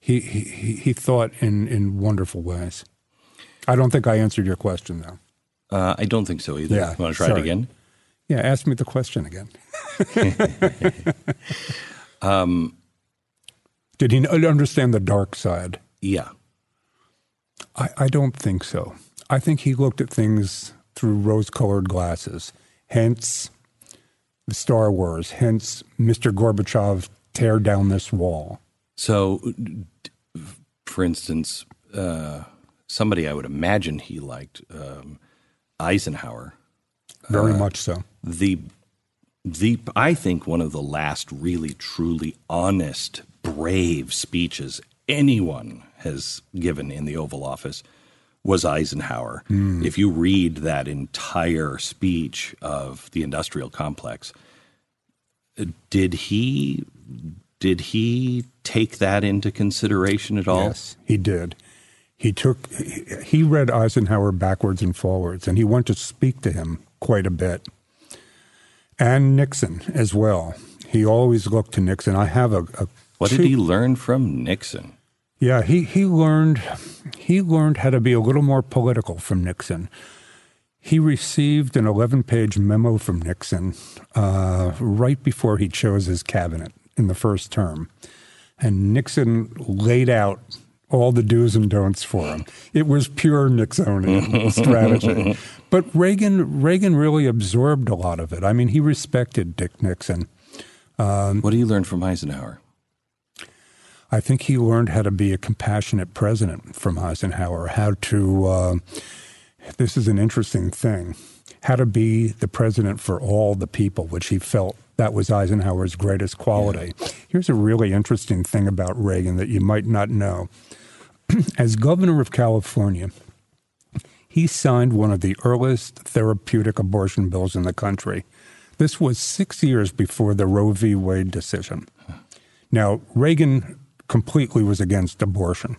he, he he thought in in wonderful ways. I don't think I answered your question though. Uh, I don't think so either. Yeah, Want to try sorry. it again? Yeah, ask me the question again. Did he understand the dark side? Yeah. I, I don't think so. I think he looked at things through rose colored glasses. Hence, the Star Wars. Hence, Mr. Gorbachev, tear down this wall. So, for instance, uh, somebody I would imagine he liked, um, Eisenhower, Very much so. the the I think one of the last really truly honest, brave speeches anyone has given in the Oval Office was Eisenhower. If you read that entire speech of the industrial complex, uh, did he did he take that into consideration at all? Yes, he did. He took he- read Eisenhower backwards and forwards, and he went to speak to him quite a bit. And Nixon as well. He always looked to Nixon. I have a, a What did he learn from Nixon? Yeah, he, he learned he learned how to be a little more political from Nixon. He received an 11 page memo from Nixon uh, right before he chose his cabinet in the first term. And Nixon laid out all the do's and don'ts for him. It was pure Nixonian strategy. But Reagan Reagan really absorbed a lot of it. I mean, he respected Dick Nixon. what did he learn from Eisenhower? I think he learned how to be a compassionate president from Eisenhower, how to, uh, this is an interesting thing, how to be the president for all the people, which he felt that was Eisenhower's greatest quality. Here's a really interesting thing about Reagan that you might not know. As governor of California, he signed one of the earliest therapeutic abortion bills in the country. This was six years before the Roe v. Wade decision. Now, Reagan completely was against abortion.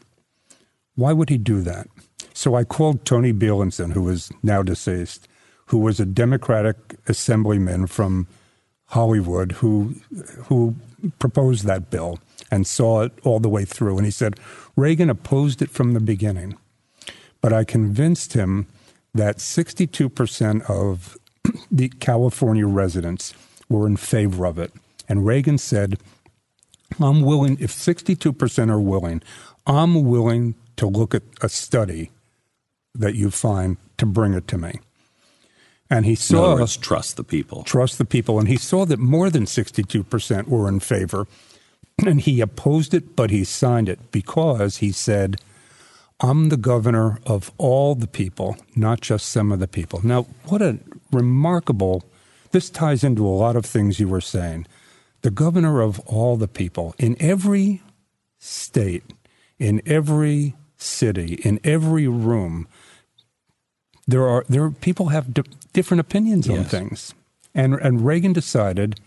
Why would he do that? So I called Tony Beilenson, who is now deceased, who was a Democratic assemblyman from Hollywood who who proposed that bill and saw it all the way through. And he said Reagan opposed it from the beginning, but I convinced him that 62% of the California residents were in favor of it. And Reagan said, I'm willing, if 62% are willing, I'm willing to look at a study that you find to bring it to me. And he saw words, trust the people. trust the people. And he saw that more than 62% were in favor. And he opposed it, but he signed it because he said, I'm the governor of all the people, not just some of the people. Now, what a remarkable, this ties into a lot of things you were saying. The governor of all the people in every state, in every city, in every room, there are there are, people have di- different opinions on things, and and Reagan decided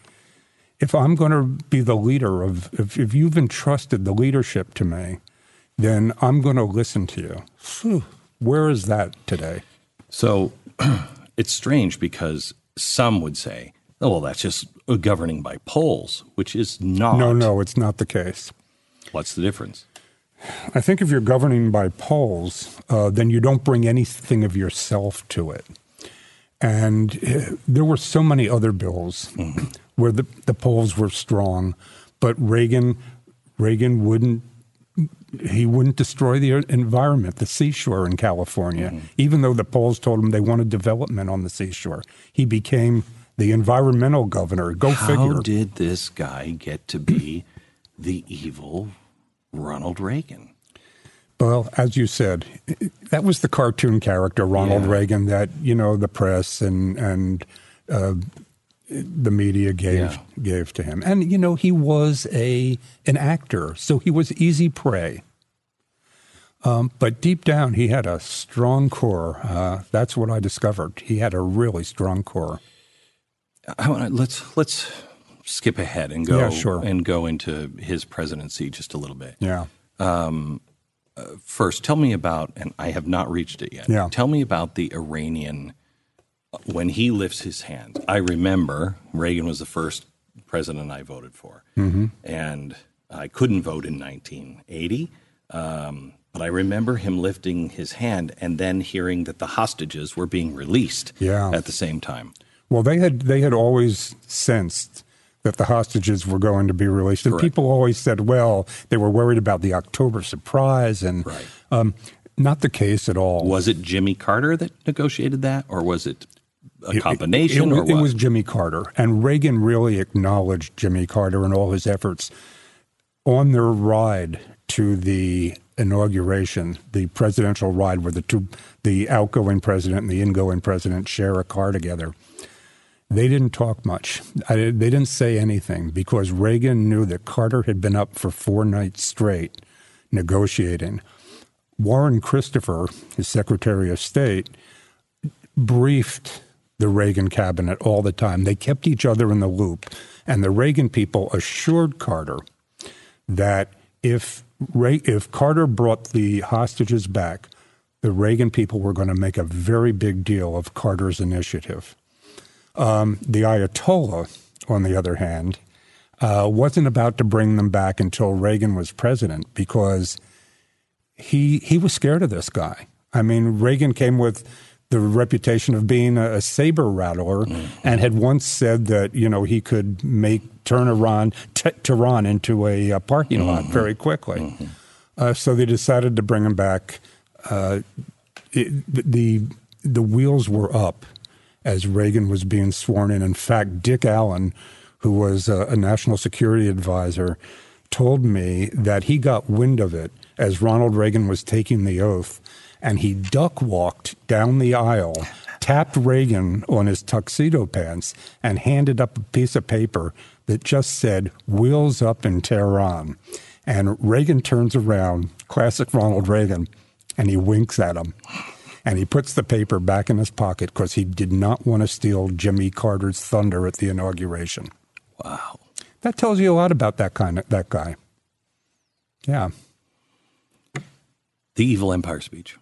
if I'm going to be the leader of if, if you've entrusted the leadership to me, then I'm going to listen to you. Phew, Where is that today? So it's strange because some would say, oh, well, that's just uh, governing by polls, which is not. No, no, it's not the case. What's the difference? I think if you're governing by polls, uh, then you don't bring anything of yourself to it. And uh, there were so many other bills where the, the polls were strong, but Reagan Reagan wouldn't he wouldn't destroy the environment, the seashore in California, even though the polls told him they wanted development on the seashore. He became the environmental governor. Go How figure. How did this guy get to be the evil Ronald Reagan? Well, as you said, that was the cartoon character Ronald Yeah. Reagan that you know the press and and uh, the media gave Yeah. gave to him, and you know he was a an actor, so he was easy prey. Um, but deep down, he had a strong core. Uh, that's what I discovered. He had a really strong core. I wanna, let's let's skip ahead and go Yeah, sure. and go into his presidency just a little bit. Yeah. First, tell me about, and I have not reached it yet. Yeah. Tell me about the Iranian when he lifts his hand. I remember Reagan was the first president I voted for, Mm-hmm. and I couldn't vote in 1980. Um, but I remember him lifting his hand and then hearing that the hostages were being released Yeah. at the same time. Well, they had they had always sensed that the hostages were going to be released, and Correct. people always said, "Well, they were worried about the October surprise," and Right. um, not the case at all. Was it Jimmy Carter that negotiated that, or was it a combination it, it, or what? it was Jimmy Carter, and Reagan really acknowledged Jimmy Carter and all his efforts on their ride to the inauguration, the presidential ride where the two, the outgoing president and the ingoing president share a car together. They didn't talk much. I, they didn't say anything because Reagan knew that Carter had been up for four nights straight negotiating. Warren Christopher, his Secretary of State, briefed the Reagan cabinet all the time. They kept each other in the loop. And the Reagan people assured Carter that if, if Carter brought the hostages back, the Reagan people were going to make a very big deal of Carter's initiative. Um, the Ayatollah, on the other hand, uh, wasn't about to bring them back until Reagan was president because he he was scared of this guy. I mean, Reagan came with the reputation of being a, a saber rattler mm-hmm. and had once said that you know he could make turn Iran t- Tehran into a, a parking mm-hmm. lot very quickly. Mm-hmm. Uh, so they decided to bring him back. Uh, it, the the wheels were up as Reagan was being sworn in. In fact, Dick Allen, who was a, a national security advisor, told me that he got wind of it as Ronald Reagan was taking the oath, and he duck walked down the aisle, tapped Reagan on his tuxedo pants, and handed up a piece of paper that just said, Wheels up in Tehran. And Reagan turns around, classic Ronald Reagan, and he winks at him and he puts the paper back in his pocket because he did not want to steal Jimmy Carter's thunder at the inauguration. Wow, that tells you a lot about that kind of that guy. Yeah, the evil empire speech.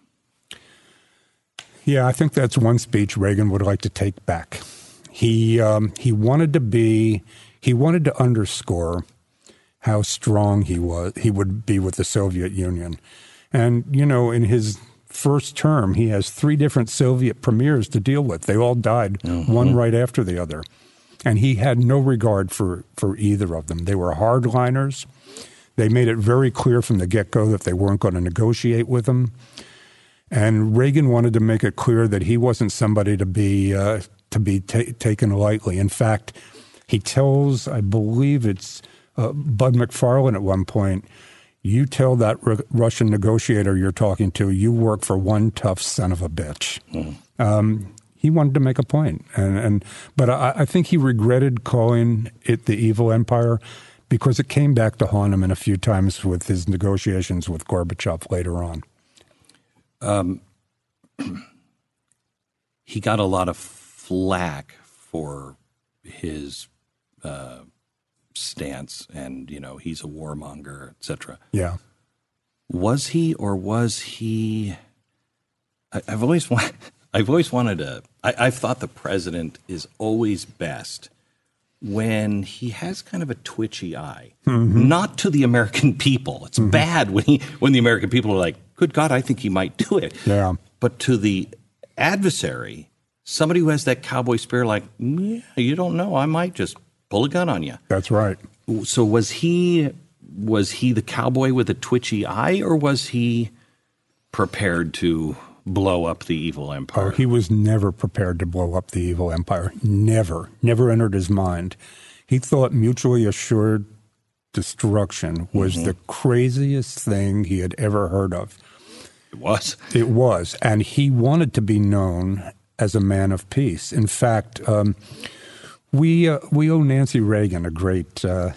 Yeah, I think that's one speech Reagan would like to take back. He um, he wanted to be he wanted to underscore how strong he was he would be with the Soviet Union. And you know, in his first term, he has three different Soviet premiers to deal with. They all died, mm-hmm. one right after the other. And he had no regard for, for either of them. They were hardliners. They made it very clear from the get go that they weren't going to negotiate with him. And Reagan wanted to make it clear that he wasn't somebody to be uh, to be ta- taken lightly. In fact, he tells, I believe it's uh, Bud McFarlane at one point, you tell that R- Russian negotiator you're talking to, you work for one tough son of a bitch. Mm. Um, he wanted to make a point, and, and but I, I, think he regretted calling it the evil empire because it came back to haunt him in a few times with his negotiations with Gorbachev later on. Um, he got a lot of flack for his uh, stance and you know he's a warmonger etc yeah. Was he or was he I, have always wanted i've always wanted to I, i've thought the president is always best when he has kind of a twitchy eye. Mm-hmm. not to the american people. It's mm-hmm. bad when he when the american people are like good god i think he might do it. Yeah. But to the adversary somebody who has that cowboy spirit like yeah, you don't know. I might just pull a gun on you. That's right. So was he was he the cowboy with a twitchy eye, or was he prepared to blow up the evil empire? Oh, he was never prepared to blow up the evil empire. Never, never entered his mind. He thought mutually assured destruction was mm-hmm. the craziest thing he had ever heard of. It was. It was, and he wanted to be known as a man of peace. In fact. Um, we uh, we owe Nancy Reagan a great uh,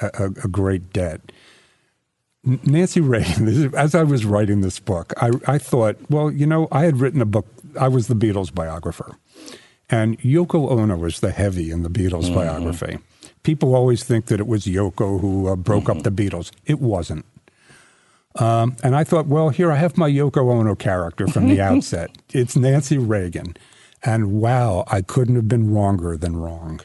a, a, great debt. Nancy Reagan, as I was writing this book, I, I thought, well, you know, I had written a book. I was the Beatles biographer, and Yoko Ono was the heavy in the Beatles mm-hmm. biography. People always think that it was Yoko who uh, broke mm-hmm. up the Beatles. It wasn't. Um, and I thought, well, here I have my Yoko Ono character from the outset. It's Nancy Reagan. And wow, I couldn't have been wronger than wrong.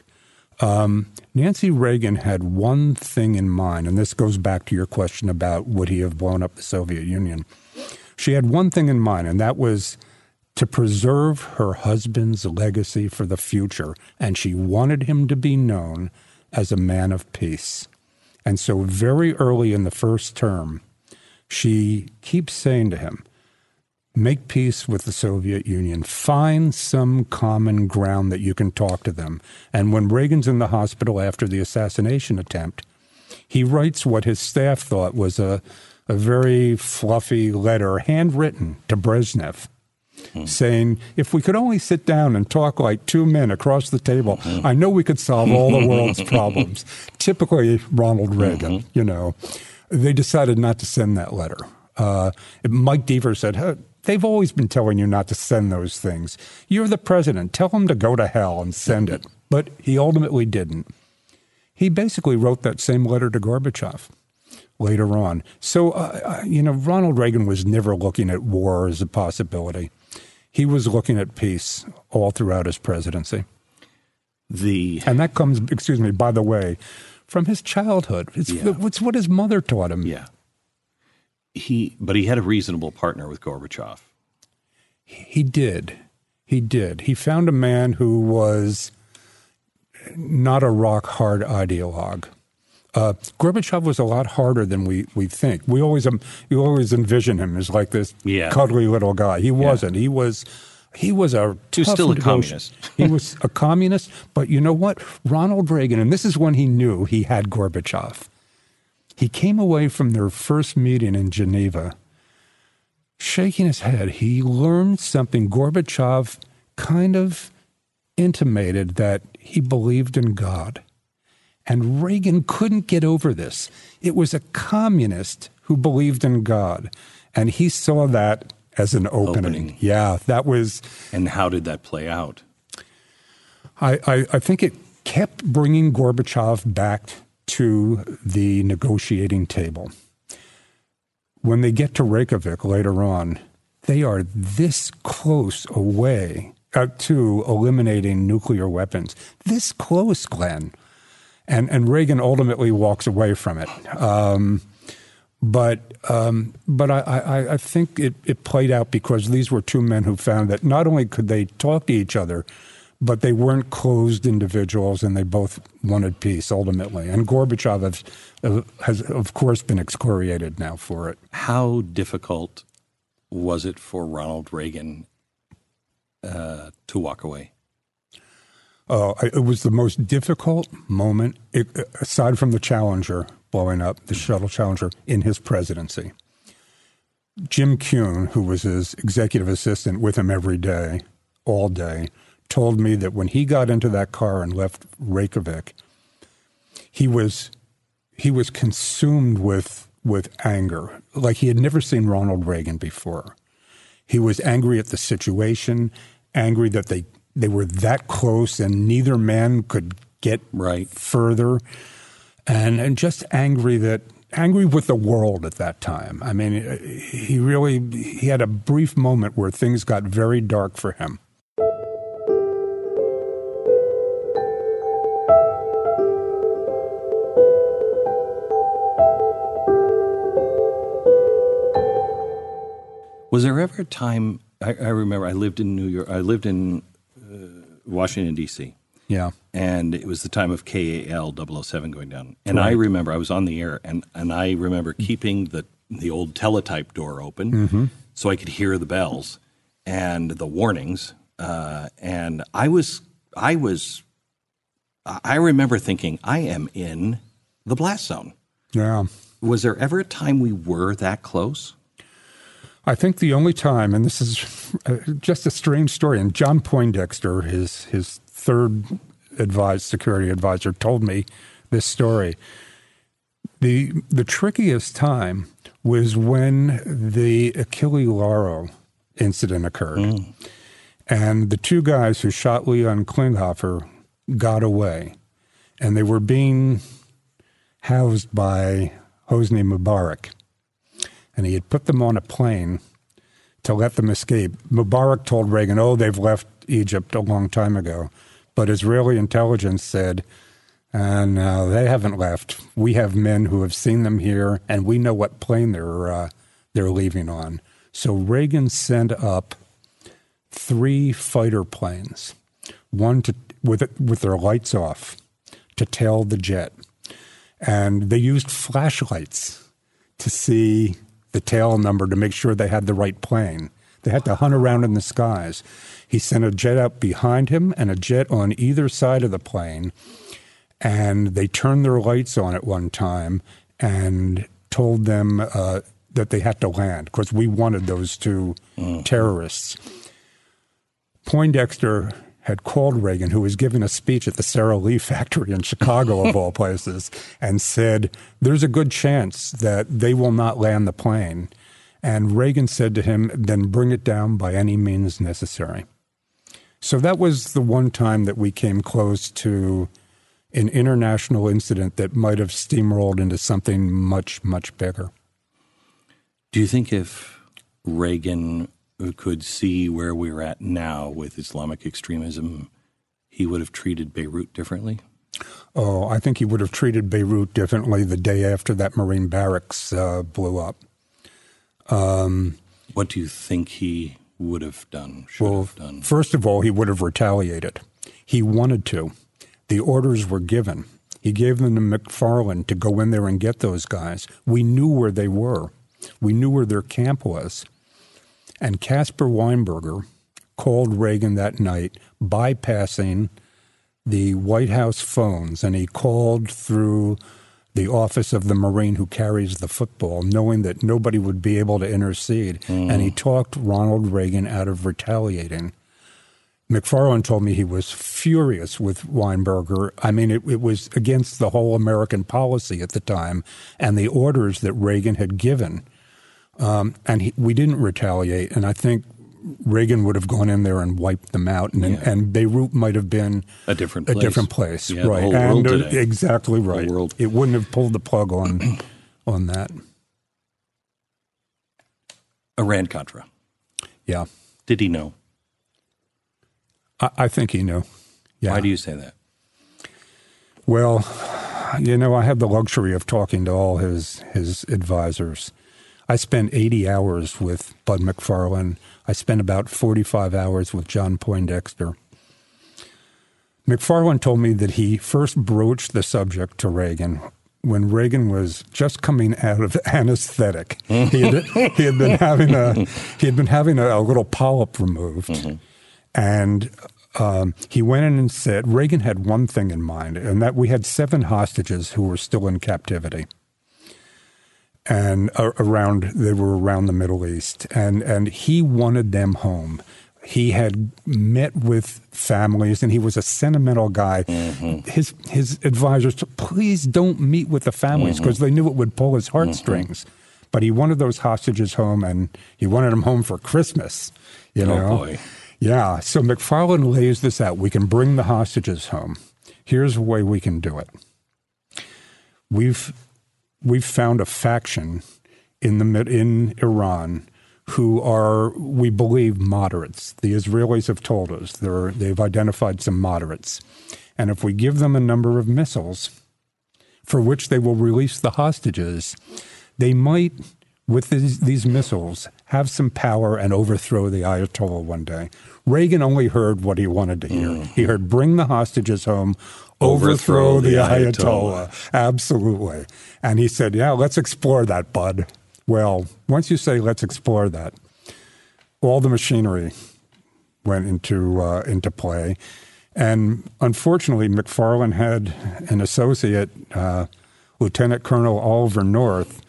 Um, Nancy Reagan had one thing in mind, and this goes back to your question about would he have blown up the Soviet Union. She had one thing in mind, and that was to preserve her husband's legacy for the future, and she wanted him to be known as a man of peace. And so, very early in the first term, she keeps saying to him, make peace with the Soviet Union, find some common ground that you can talk to them. And when Reagan's in the hospital after the assassination attempt, he writes what his staff thought was a, a very fluffy letter, handwritten to Brezhnev. Hmm. Saying, if we could only sit down and talk like two men across the table, hmm. I know we could solve all the world's problems. Typically, Ronald Reagan, mm-hmm. you know. They decided not to send that letter. Uh, Mike Deaver said, hey, They've always been telling you not to send those things. You're the president. Tell them to go to hell and send it. But he ultimately didn't. He basically wrote that same letter to Gorbachev later on. So, uh, uh, you know, Ronald Reagan was never looking at war as a possibility. He was looking at peace all throughout his presidency. The and that comes, excuse me, by the way, from his childhood. It's, yeah. it's what his mother taught him. Yeah he but he had a reasonable partner with Gorbachev. He did. He did. He found a man who was not a rock hard ideologue. Uh, Gorbachev was a lot harder than we, we think. We always um, you always envision him as like this yeah. cuddly little guy. He wasn't. Yeah. He was he was a he was still a communist. he was a communist, but you know what? Ronald Reagan, and this is when he knew he had Gorbachev. He came away from their first meeting in Geneva shaking his head. He learned something. Gorbachev kind of intimated that he believed in God. And Reagan couldn't get over this. It was a communist who believed in God. And he saw that as an opening. opening. Yeah, that was. And how did that play out? I, I, I think it kept bringing Gorbachev back to the negotiating table. When they get to Reykjavik later on, they are this close away uh, to eliminating nuclear weapons. This close, Glenn. And, and Reagan ultimately walks away from it. Um, but um, but I, I, I, think it, it played out because these were two men who found that not only could they talk to each other, but they weren't closed individuals, and they both wanted peace ultimately. And Gorbachev has, uh, has, of course, been excoriated now for it. How difficult was it for Ronald Reagan uh, to walk away? Uh, it was the most difficult moment, it, aside from the Challenger blowing up, the shuttle Challenger, in his presidency. Jim Kuhn, who was his executive assistant with him every day, all day, told me that when he got into that car and left Reykjavik, he was he was consumed with with anger, like he had never seen Ronald Reagan before. He was angry at the situation, angry that they they were that close and neither man could get right further, and and just angry that angry with the world at that time. I mean, he really he had a brief moment where things got very dark for him. Was there ever a time? I, I remember I lived in New York. I lived in uh, Washington D.C. Yeah, and it was the time of KAL 007 going down. And right. I remember I was on the air, and and I remember keeping the the old teletype door open mm-hmm. so I could hear the bells and the warnings. Uh, and I was I was I remember thinking I am in the blast zone. Yeah. Was there ever a time we were that close? I think the only time, and this is uh, just a strange story, and John Poindexter, his his third advised security advisor, told me this story. the The trickiest time was when the Achille Lauro incident occurred, mm. and the two guys who shot Leon Klinghoffer got away, and they were being housed by Hosni Mubarak and he had put them on a plane to let them escape. Mubarak told Reagan, oh, they've left Egypt a long time ago. But Israeli intelligence said, uh, they haven't left. We have men who have seen them here, and we know what plane they're uh, they're leaving on. So Reagan sent up three fighter planes, one to with it, with their lights off, to tail the jet, and they used flashlights to see the tail number to make sure they had the right plane. They had to hunt around in the skies. He sent a jet out behind him and a jet on either side of the plane. And they turned their lights on at one time and told them uh, that they had to land because we wanted those 2 terrorists. Poindexter had called Reagan, who was giving a speech at the Sara Lee factory in Chicago, of all places, and said, There's a good chance that they will not land the plane. And Reagan said to him, Then bring it down by any means necessary. So that was the one time that we came close to an international incident that might have steamrolled into something much, much bigger. Do you think if Reagan could see where we're at now with Islamic extremism, he would have treated Beirut differently? Oh, I think he would have treated Beirut differently the day after that Marine barracks uh, blew up. Um, what do you think he would have done, should well, have done? First of all, he would have retaliated. He wanted to. The orders were given. He gave them to McFarlane to go in there and get those guys. We knew where they were. We knew where their camp was. And Caspar Weinberger called Reagan that night, bypassing the White House phones, and he called through the office of the Marine who carries the football, knowing that nobody would be able to intercede. Mm. And he talked Ronald Reagan out of retaliating. McFarlane told me he was furious with Weinberger. I mean, it, it, was against the whole American policy at the time and the orders that Reagan had given. Um, and he, we didn't retaliate. And I think Reagan would have gone in there and wiped them out, and, yeah. and Beirut might have been a different place. a different place, yeah, right? and, uh, exactly right. It wouldn't have pulled the plug on on that. Iran Contra. Yeah. Did he know? I, I think he knew. Yeah. Why do you say that? Well, you know, I have the luxury of talking to all his his advisors. I spent 80 hours with Bud McFarlane. I spent about 45 hours with John Poindexter. McFarlane told me that he first broached the subject to Reagan when Reagan was just coming out of anesthetic. he, had, he had been having a he had been having a, a little polyp removed, mm-hmm. and um, he went in and said Reagan had one thing in mind, and that we had seven hostages who were still in captivity and uh, around they were around the Middle East, and and he wanted them home. He had met with families, and he was a sentimental guy. Mm-hmm. His his advisors, please don't meet with the families because mm-hmm. they knew it would pull his heartstrings. Mm-hmm. But he wanted those hostages home, and he wanted them home for Christmas. You know, oh yeah. So McFarlane lays this out. We can bring the hostages home. Here's a way we can do it. We've we've found a faction in the in Iran who are, we believe, moderates. The Israelis have told us they're, they've identified some moderates, and if we give them a number of missiles, for which they will release the hostages, they might, with these, these missiles, have some power and overthrow the Ayatollah one day. Reagan only heard what he wanted to hear. Mm. He heard bring the hostages home, overthrow, overthrow the, the Ayatollah. Ayatollah. Absolutely. And he said, Yeah, let's explore that, bud. Well, once you say let's explore that, all the machinery went into uh, into play. And unfortunately, McFarlane had an associate, uh, Lieutenant Colonel Oliver North,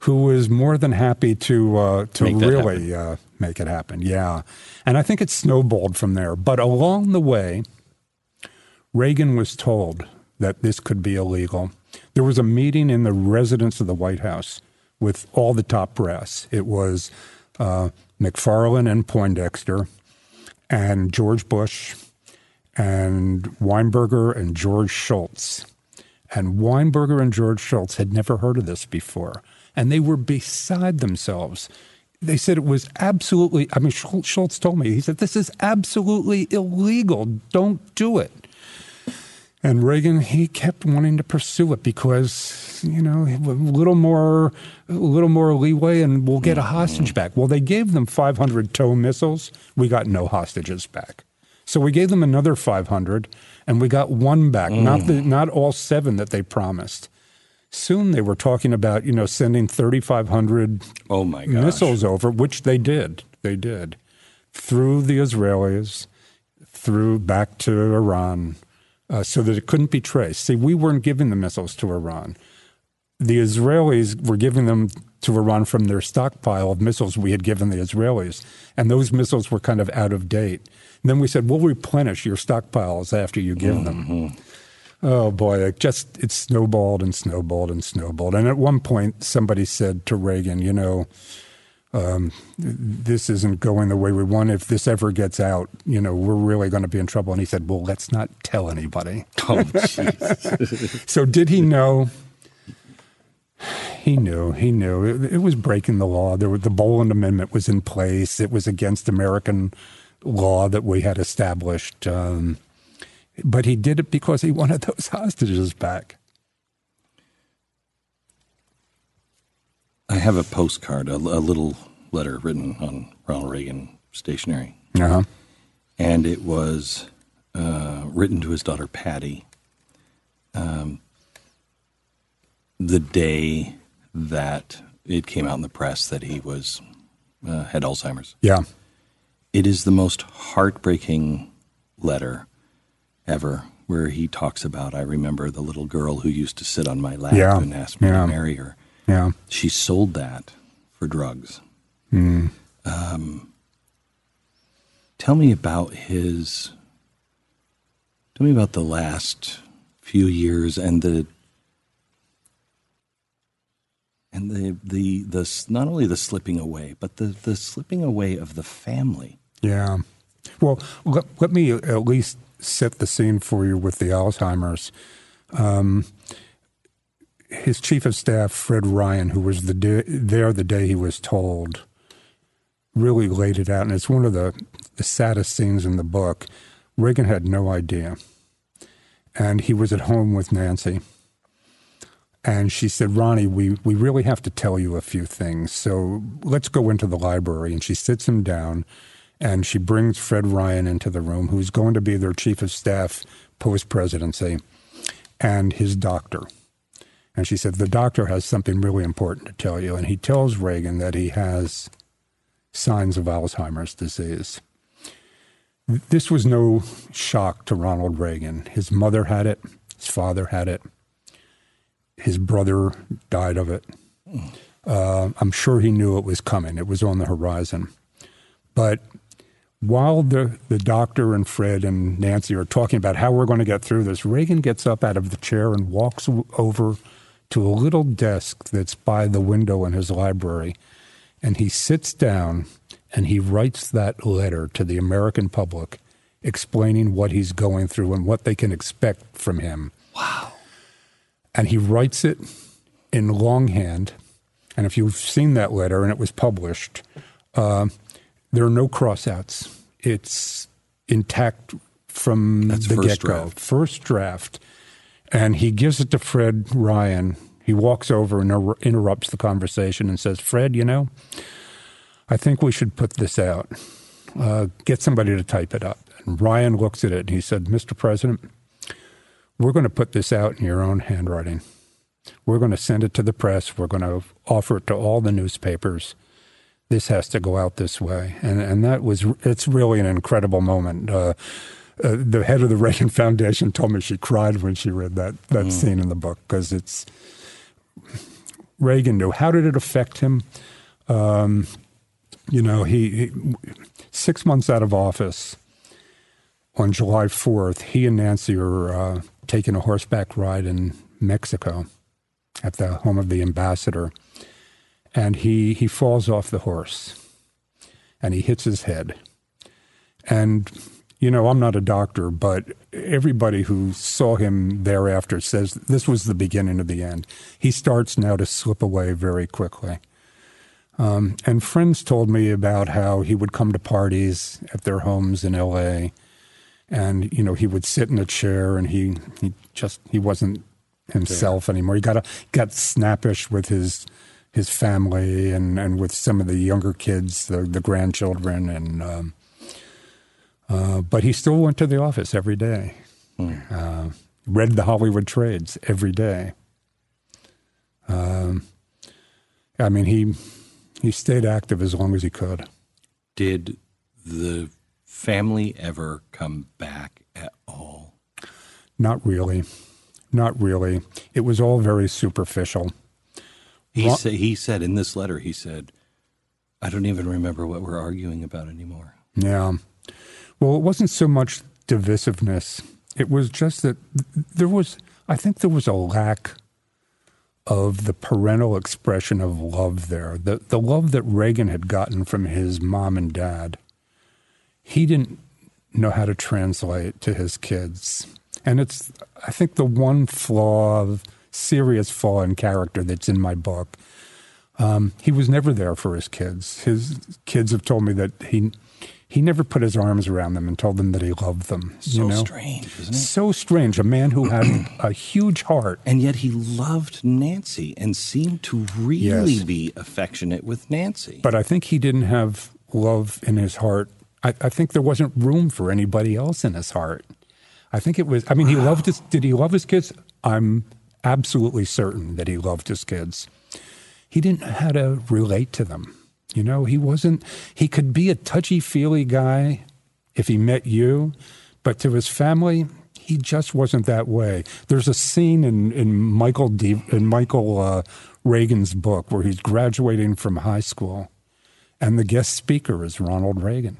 who was more than happy to uh, to make really uh, make it happen. Yeah, and I think it snowballed from there. But along the way, Reagan was told that this could be illegal. There was a meeting in the residence of the White House with all the top brass. It was uh, McFarlane and Poindexter, and George Bush, and Weinberger and George Shultz. And Weinberger and George Shultz had never heard of this before, and they were beside themselves. They said it was absolutely, I mean, Shultz told me, he said, this is absolutely illegal. Don't do it. And Reagan, he kept wanting to pursue it because, you know, a little more, a little more leeway, and we'll get a hostage mm-hmm. back. Well, they gave them 500 TOW missiles. We got no hostages back. So we gave them another 500, and we got one back, mm. not the, not all seven that they promised. Soon they were talking about, you know, sending 3,500 oh my missiles over, which they did. They did. Through the Israelis, through back to Iran, uh, so that it couldn't be traced. See, we weren't giving the missiles to Iran. The Israelis were giving them to Iran from their stockpile of missiles we had given the Israelis. And those missiles were kind of out of date. And then we said, we'll replenish your stockpiles after you give mm-hmm. them. Oh boy, it just it snowballed and snowballed and snowballed. And at one point, somebody said to Reagan, you know, um, this isn't going the way we want. If this ever gets out, you know, we're really going to be in trouble. And he said, well, let's not tell anybody. Oh, so did he know? He knew. He knew. It, it was breaking the law. There was, the Boland Amendment was in place. It was against American law that we had established. Um, but he did it because he wanted those hostages back. I have a postcard, a, a little letter written on Ronald Reagan stationery. Uh-huh. And it was uh, written to his daughter Patty um, the day that it came out in the press that he was uh, had Alzheimer's. Yeah. It is the most heartbreaking letter ever where he talks about I remember the little girl who used to sit on my lap yeah. and ask me yeah. to marry her. Yeah. She sold that for drugs. Mm. Um, tell me about his. Tell me about the last few years and the and the the the not only the slipping away, but the the slipping away of the family. Yeah. Well, let, let me at least set the scene for you with the Alzheimer's. Um, his chief of staff, Fred Ryan, who was the day, there the day he was told, really laid it out. And it's one of the, the saddest scenes in the book. Reagan had no idea. And he was at home with Nancy. And she said, Ronnie, we, we really have to tell you a few things. So let's go into the library. And she sits him down and she brings Fred Ryan into the room, who's going to be their chief of staff post presidency, and his doctor. And she said, The doctor has something really important to tell you. And he tells Reagan that he has signs of Alzheimer's disease. This was no shock to Ronald Reagan. His mother had it, his father had it, his brother died of it. Uh, I'm sure he knew it was coming, it was on the horizon. But while the, the doctor and Fred and Nancy are talking about how we're going to get through this, Reagan gets up out of the chair and walks over to a little desk that's by the window in his library, and he sits down and he writes that letter to the American public explaining what he's going through and what they can expect from him. Wow. And he writes it in longhand. And if you've seen that letter and it was published, uh, there are no crossouts. It's intact from That's the get go. First draft. And he gives it to Fred Ryan. He walks over and inter- interrupts the conversation and says, Fred, you know, I think we should put this out. Uh, get somebody to type it up. And Ryan looks at it and he said, Mr. President, we're going to put this out in your own handwriting. We're going to send it to the press. We're going to offer it to all the newspapers. This has to go out this way. And, and that was, it's really an incredible moment. Uh, uh, the head of the Reagan Foundation told me she cried when she read that, that mm. scene in the book because it's, Reagan knew. How did it affect him? Um, you know, he, he, six months out of office on July 4th, he and Nancy are uh, taking a horseback ride in Mexico at the home of the ambassador. And he, he falls off the horse and he hits his head. And, you know, I'm not a doctor, but everybody who saw him thereafter says this was the beginning of the end. He starts now to slip away very quickly. Um, and friends told me about how he would come to parties at their homes in LA and you know he would sit in a chair and he he just he wasn't himself yeah. anymore. He got a, got snappish with his his family and, and with some of the younger kids, the the grandchildren, and um, uh, but he still went to the office every day. Mm. Uh, read the Hollywood trades every day. Um, I mean, he he stayed active as long as he could. Did the family ever come back at all? Not really. Not really. It was all very superficial. He, Ro- sa- he said in this letter, he said, I don't even remember what we're arguing about anymore. Yeah. Well, it wasn't so much divisiveness. It was just that there was, I think there was a lack of the parental expression of love there. The, the love that Reagan had gotten from his mom and dad, he didn't know how to translate to his kids. And it's, I think, the one flaw, serious flaw in character that's in my book. Um, he was never there for his kids. His kids have told me that he he never put his arms around them and told them that he loved them. So you know? strange, isn't it? So strange. A man who had a huge heart. And yet he loved Nancy and seemed to really Yes. be affectionate with Nancy. But I think he didn't have love in his heart. I, I think there wasn't room for anybody else in his heart. I think it was. I mean, he loved his. Did he love his kids? I'm absolutely certain that he loved his kids. He didn't know how to relate to them. You know, he wasn't. He could be a touchy feely guy if he met you, but to his family, he just wasn't that way. There's a scene in in Michael D, in Michael uh, Reagan's book where he's graduating from high school, and the guest speaker is Ronald Reagan.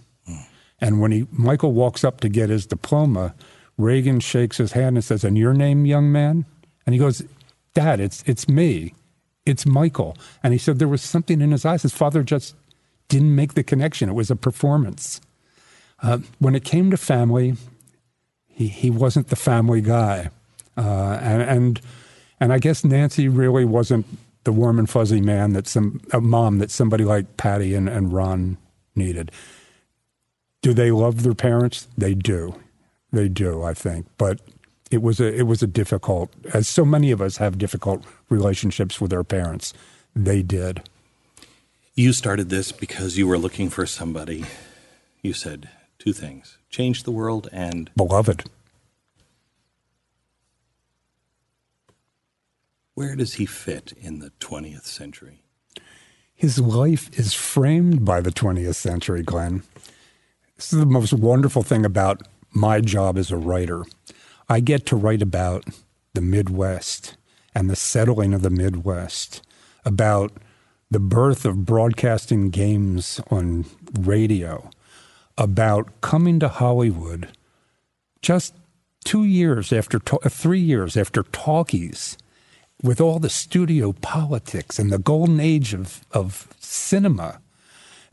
And when he Michael walks up to get his diploma, Reagan shakes his hand and says, "And your name, young man?" And he goes, "Dad, it's it's me, it's Michael." And he said there was something in his eyes. His father just didn't make the connection. It was a performance. Uh, when it came to family, he he wasn't the family guy, uh, and and and I guess Nancy really wasn't the warm and fuzzy man that some a mom that somebody like Patty and, and Ron needed. Do they love their parents? They do, they do. I think, but it was a it was a difficult, as so many of us have difficult relationships with our parents. They did. you started this because you were looking for somebody. You said two things change the world and Beloved. where does he fit in the 20th century? His life is framed by the 20th century, Glenn. This is the most wonderful thing about my job as a writer. I get to write about the Midwest and the settling of the Midwest, about the birth of broadcasting games on radio, about coming to Hollywood just two years after, uh, three years after talkies with all the studio politics and the golden age of, of cinema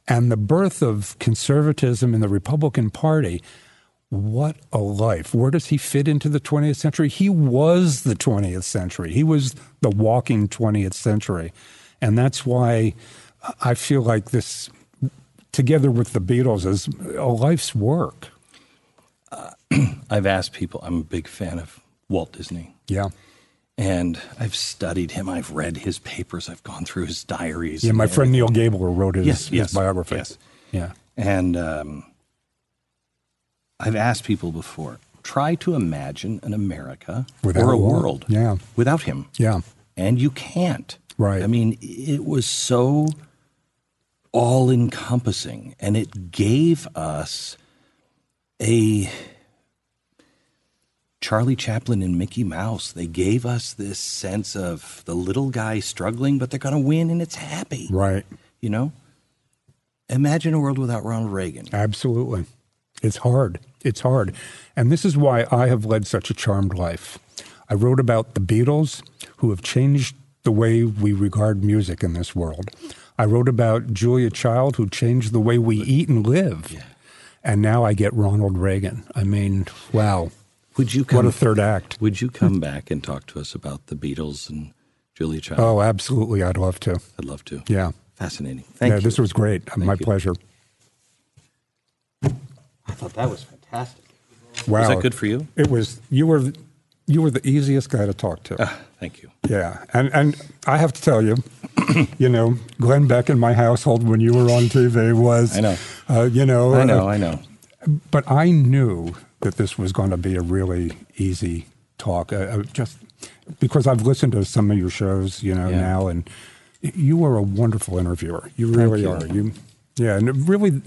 and the birth of conservatism in the Republican Party, what a life. Where does he fit into the 20th century? He was the 20th century. He was the walking 20th century. And that's why I feel like this, together with the Beatles, is a life's work. I've asked people, I'm a big fan of Walt Disney. Yeah. And I've studied him. I've read his papers. I've gone through his diaries. Yeah, my friend. Neil Gabler wrote his, Yes, his yes, biography. yes. Yeah. And um, I've asked people before try to imagine an America Without or a world Yeah. without him. Yeah. And you can't. Right. I mean, it was so all encompassing and it gave us a Charlie Chaplin and Mickey Mouse. They gave us this sense of the little guy struggling, but they're going to win and it's happy. Right. You know? Imagine a world without Ronald Reagan. Absolutely. It's hard. It's hard. And this is why I have led such a charmed life. I wrote about the Beatles, who have changed the way we regard music in this world. I wrote about Julia Child, who changed the way we eat and live. And now I get Ronald Reagan. I mean, wow. Would you What come a third act. Would you come back and talk to us about the Beatles and Julia Child? Oh, absolutely. I'd love to. I'd love to. Yeah. Fascinating. Thank yeah, you. this was great. My you. pleasure. I thought that was fantastic. Wow. Was that good for you? It was you were you were the easiest guy to talk to. Ah, thank you. Yeah, and and I have to tell you, you know, Glenn Beck in my household when you were on TV was, I know. uh, you know, I know, uh, I know. but I knew that this was going to be a really easy talk, uh, uh, just because I've listened to some of your shows, you know, Yeah. now, and you are a wonderful interviewer. You really you. are. You Yeah, and really,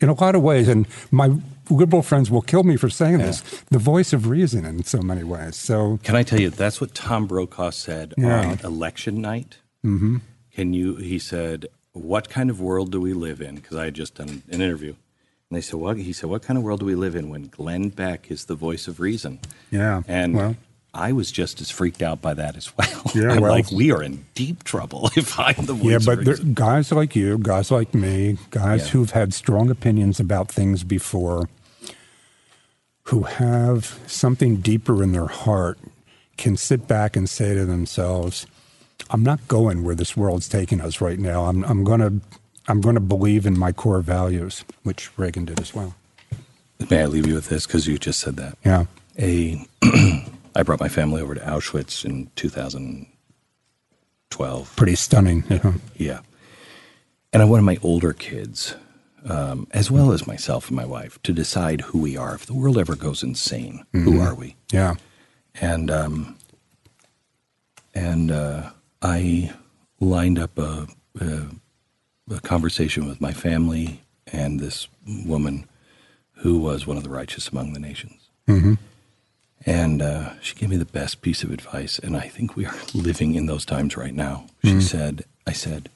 in a lot of ways, and my liberal friends will kill me for saying this, the voice of reason in so many ways. So, Can I tell you, that's what Tom Brokaw said Yeah. on election night. Mm-hmm. Can you, he said, what kind of world do we live in? Because I had just done an interview. And they said, what? He said, what kind of world do we live in when Glenn Beck is the voice of reason? yeah. And well, I was just as freaked out by that as well. Yeah, I'm well- like, we are in deep trouble if I'm the yeah, but there, guys like you, guys like me, guys Yeah. who've had strong opinions about things before, who have something deeper in their heart, can sit back and say to themselves, "I'm not going where this world's taking us right now. I'm, I'm gonna, I'm gonna believe in my core values," which Reagan did as well. May I leave you with this? Because you just said that. Yeah. a I brought my family over to Auschwitz in 2012. Pretty stunning. Yeah. Yeah. And I wanted my older kids, um, as well as myself and my wife, to decide who we are. If the world ever goes insane, who are we? Yeah. And um, and uh, I lined up a, a, a conversation with my family and this woman who was one of the righteous among the nations. And uh, she gave me the best piece of advice, and I think we are living in those times right now. She said, I said,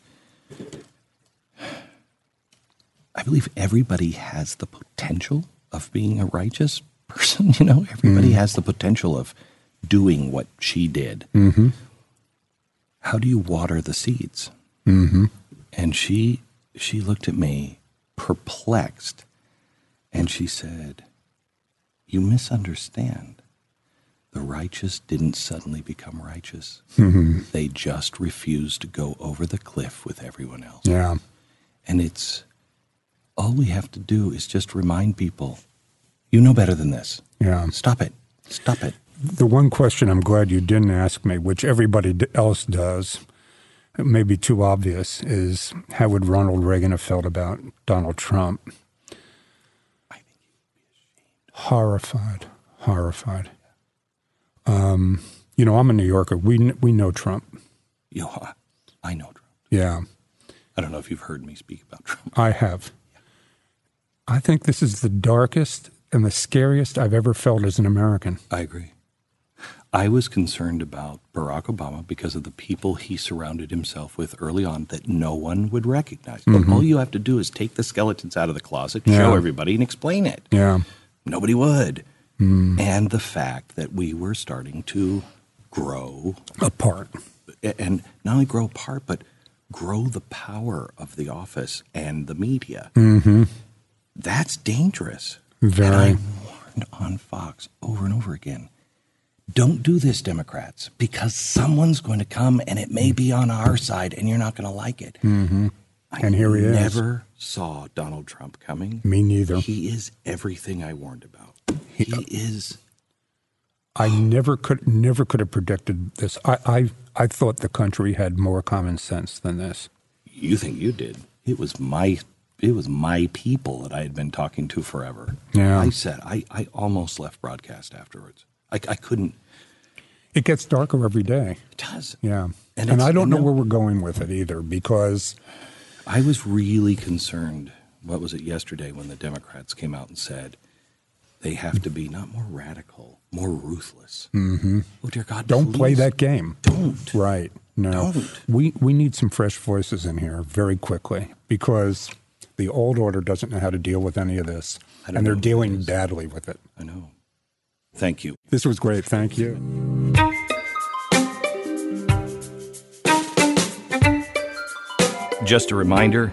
I believe everybody has the potential of being a righteous person. You know, everybody has the potential of doing what she did. Mm-hmm. How do you water the seeds? Mm-hmm. And she she looked at me perplexed, and she said, "You misunderstand. The righteous didn't suddenly become righteous. Mm-hmm. They just refused to go over the cliff with everyone else." Yeah. And it's all we have to do is just remind people, you know better than this. Yeah. Stop it. Stop it. The one question I'm glad you didn't ask me, which everybody else does, it may be too obvious, is how would Ronald Reagan have felt about Donald Trump? I think he would be ashamed. Horrified, horrified. Um, you know, I'm a New Yorker. We we know Trump. you know, I know Trump. Yeah, I don't know if you've heard me speak about Trump. I have. I think this is the darkest and the scariest I've ever felt as an American. I agree. I was concerned about Barack Obama because of the people he surrounded himself with early on that no one would recognize. But all you have to do is take the skeletons out of the closet, Yeah. show everybody, and explain it. Yeah, Nobody would. And the fact that we were starting to grow apart. and not only grow apart, but grow the power of the office and the media. That's dangerous. Very. And I warned on Fox over and over again. Don't do this, Democrats, because someone's going to come and it may be on our side and you're not going to like it. Mm-hmm. And here he is. never saw Donald Trump coming. Me neither. He is everything I warned about. He is. I never could never could have predicted this. I, I I thought the country had more common sense than this. You think you did? It was my. It was my people that I had been talking to forever. Yeah. I said I. I almost left broadcast afterwards. I, I couldn't. It gets darker every day. It does. Yeah. And And, I don't and know no- where we're going with it either because I was really concerned. What was it yesterday when the Democrats came out and said they have to be not more radical, more ruthless? Mm-hmm. Oh dear God! don't play that game. Don't. Right. No. Don't. We we need some fresh voices in here very quickly because the old order doesn't know how to deal with any of this. And they're know who it dealing badly with it. I know. Thank you. This was great. Thank you. Just a reminder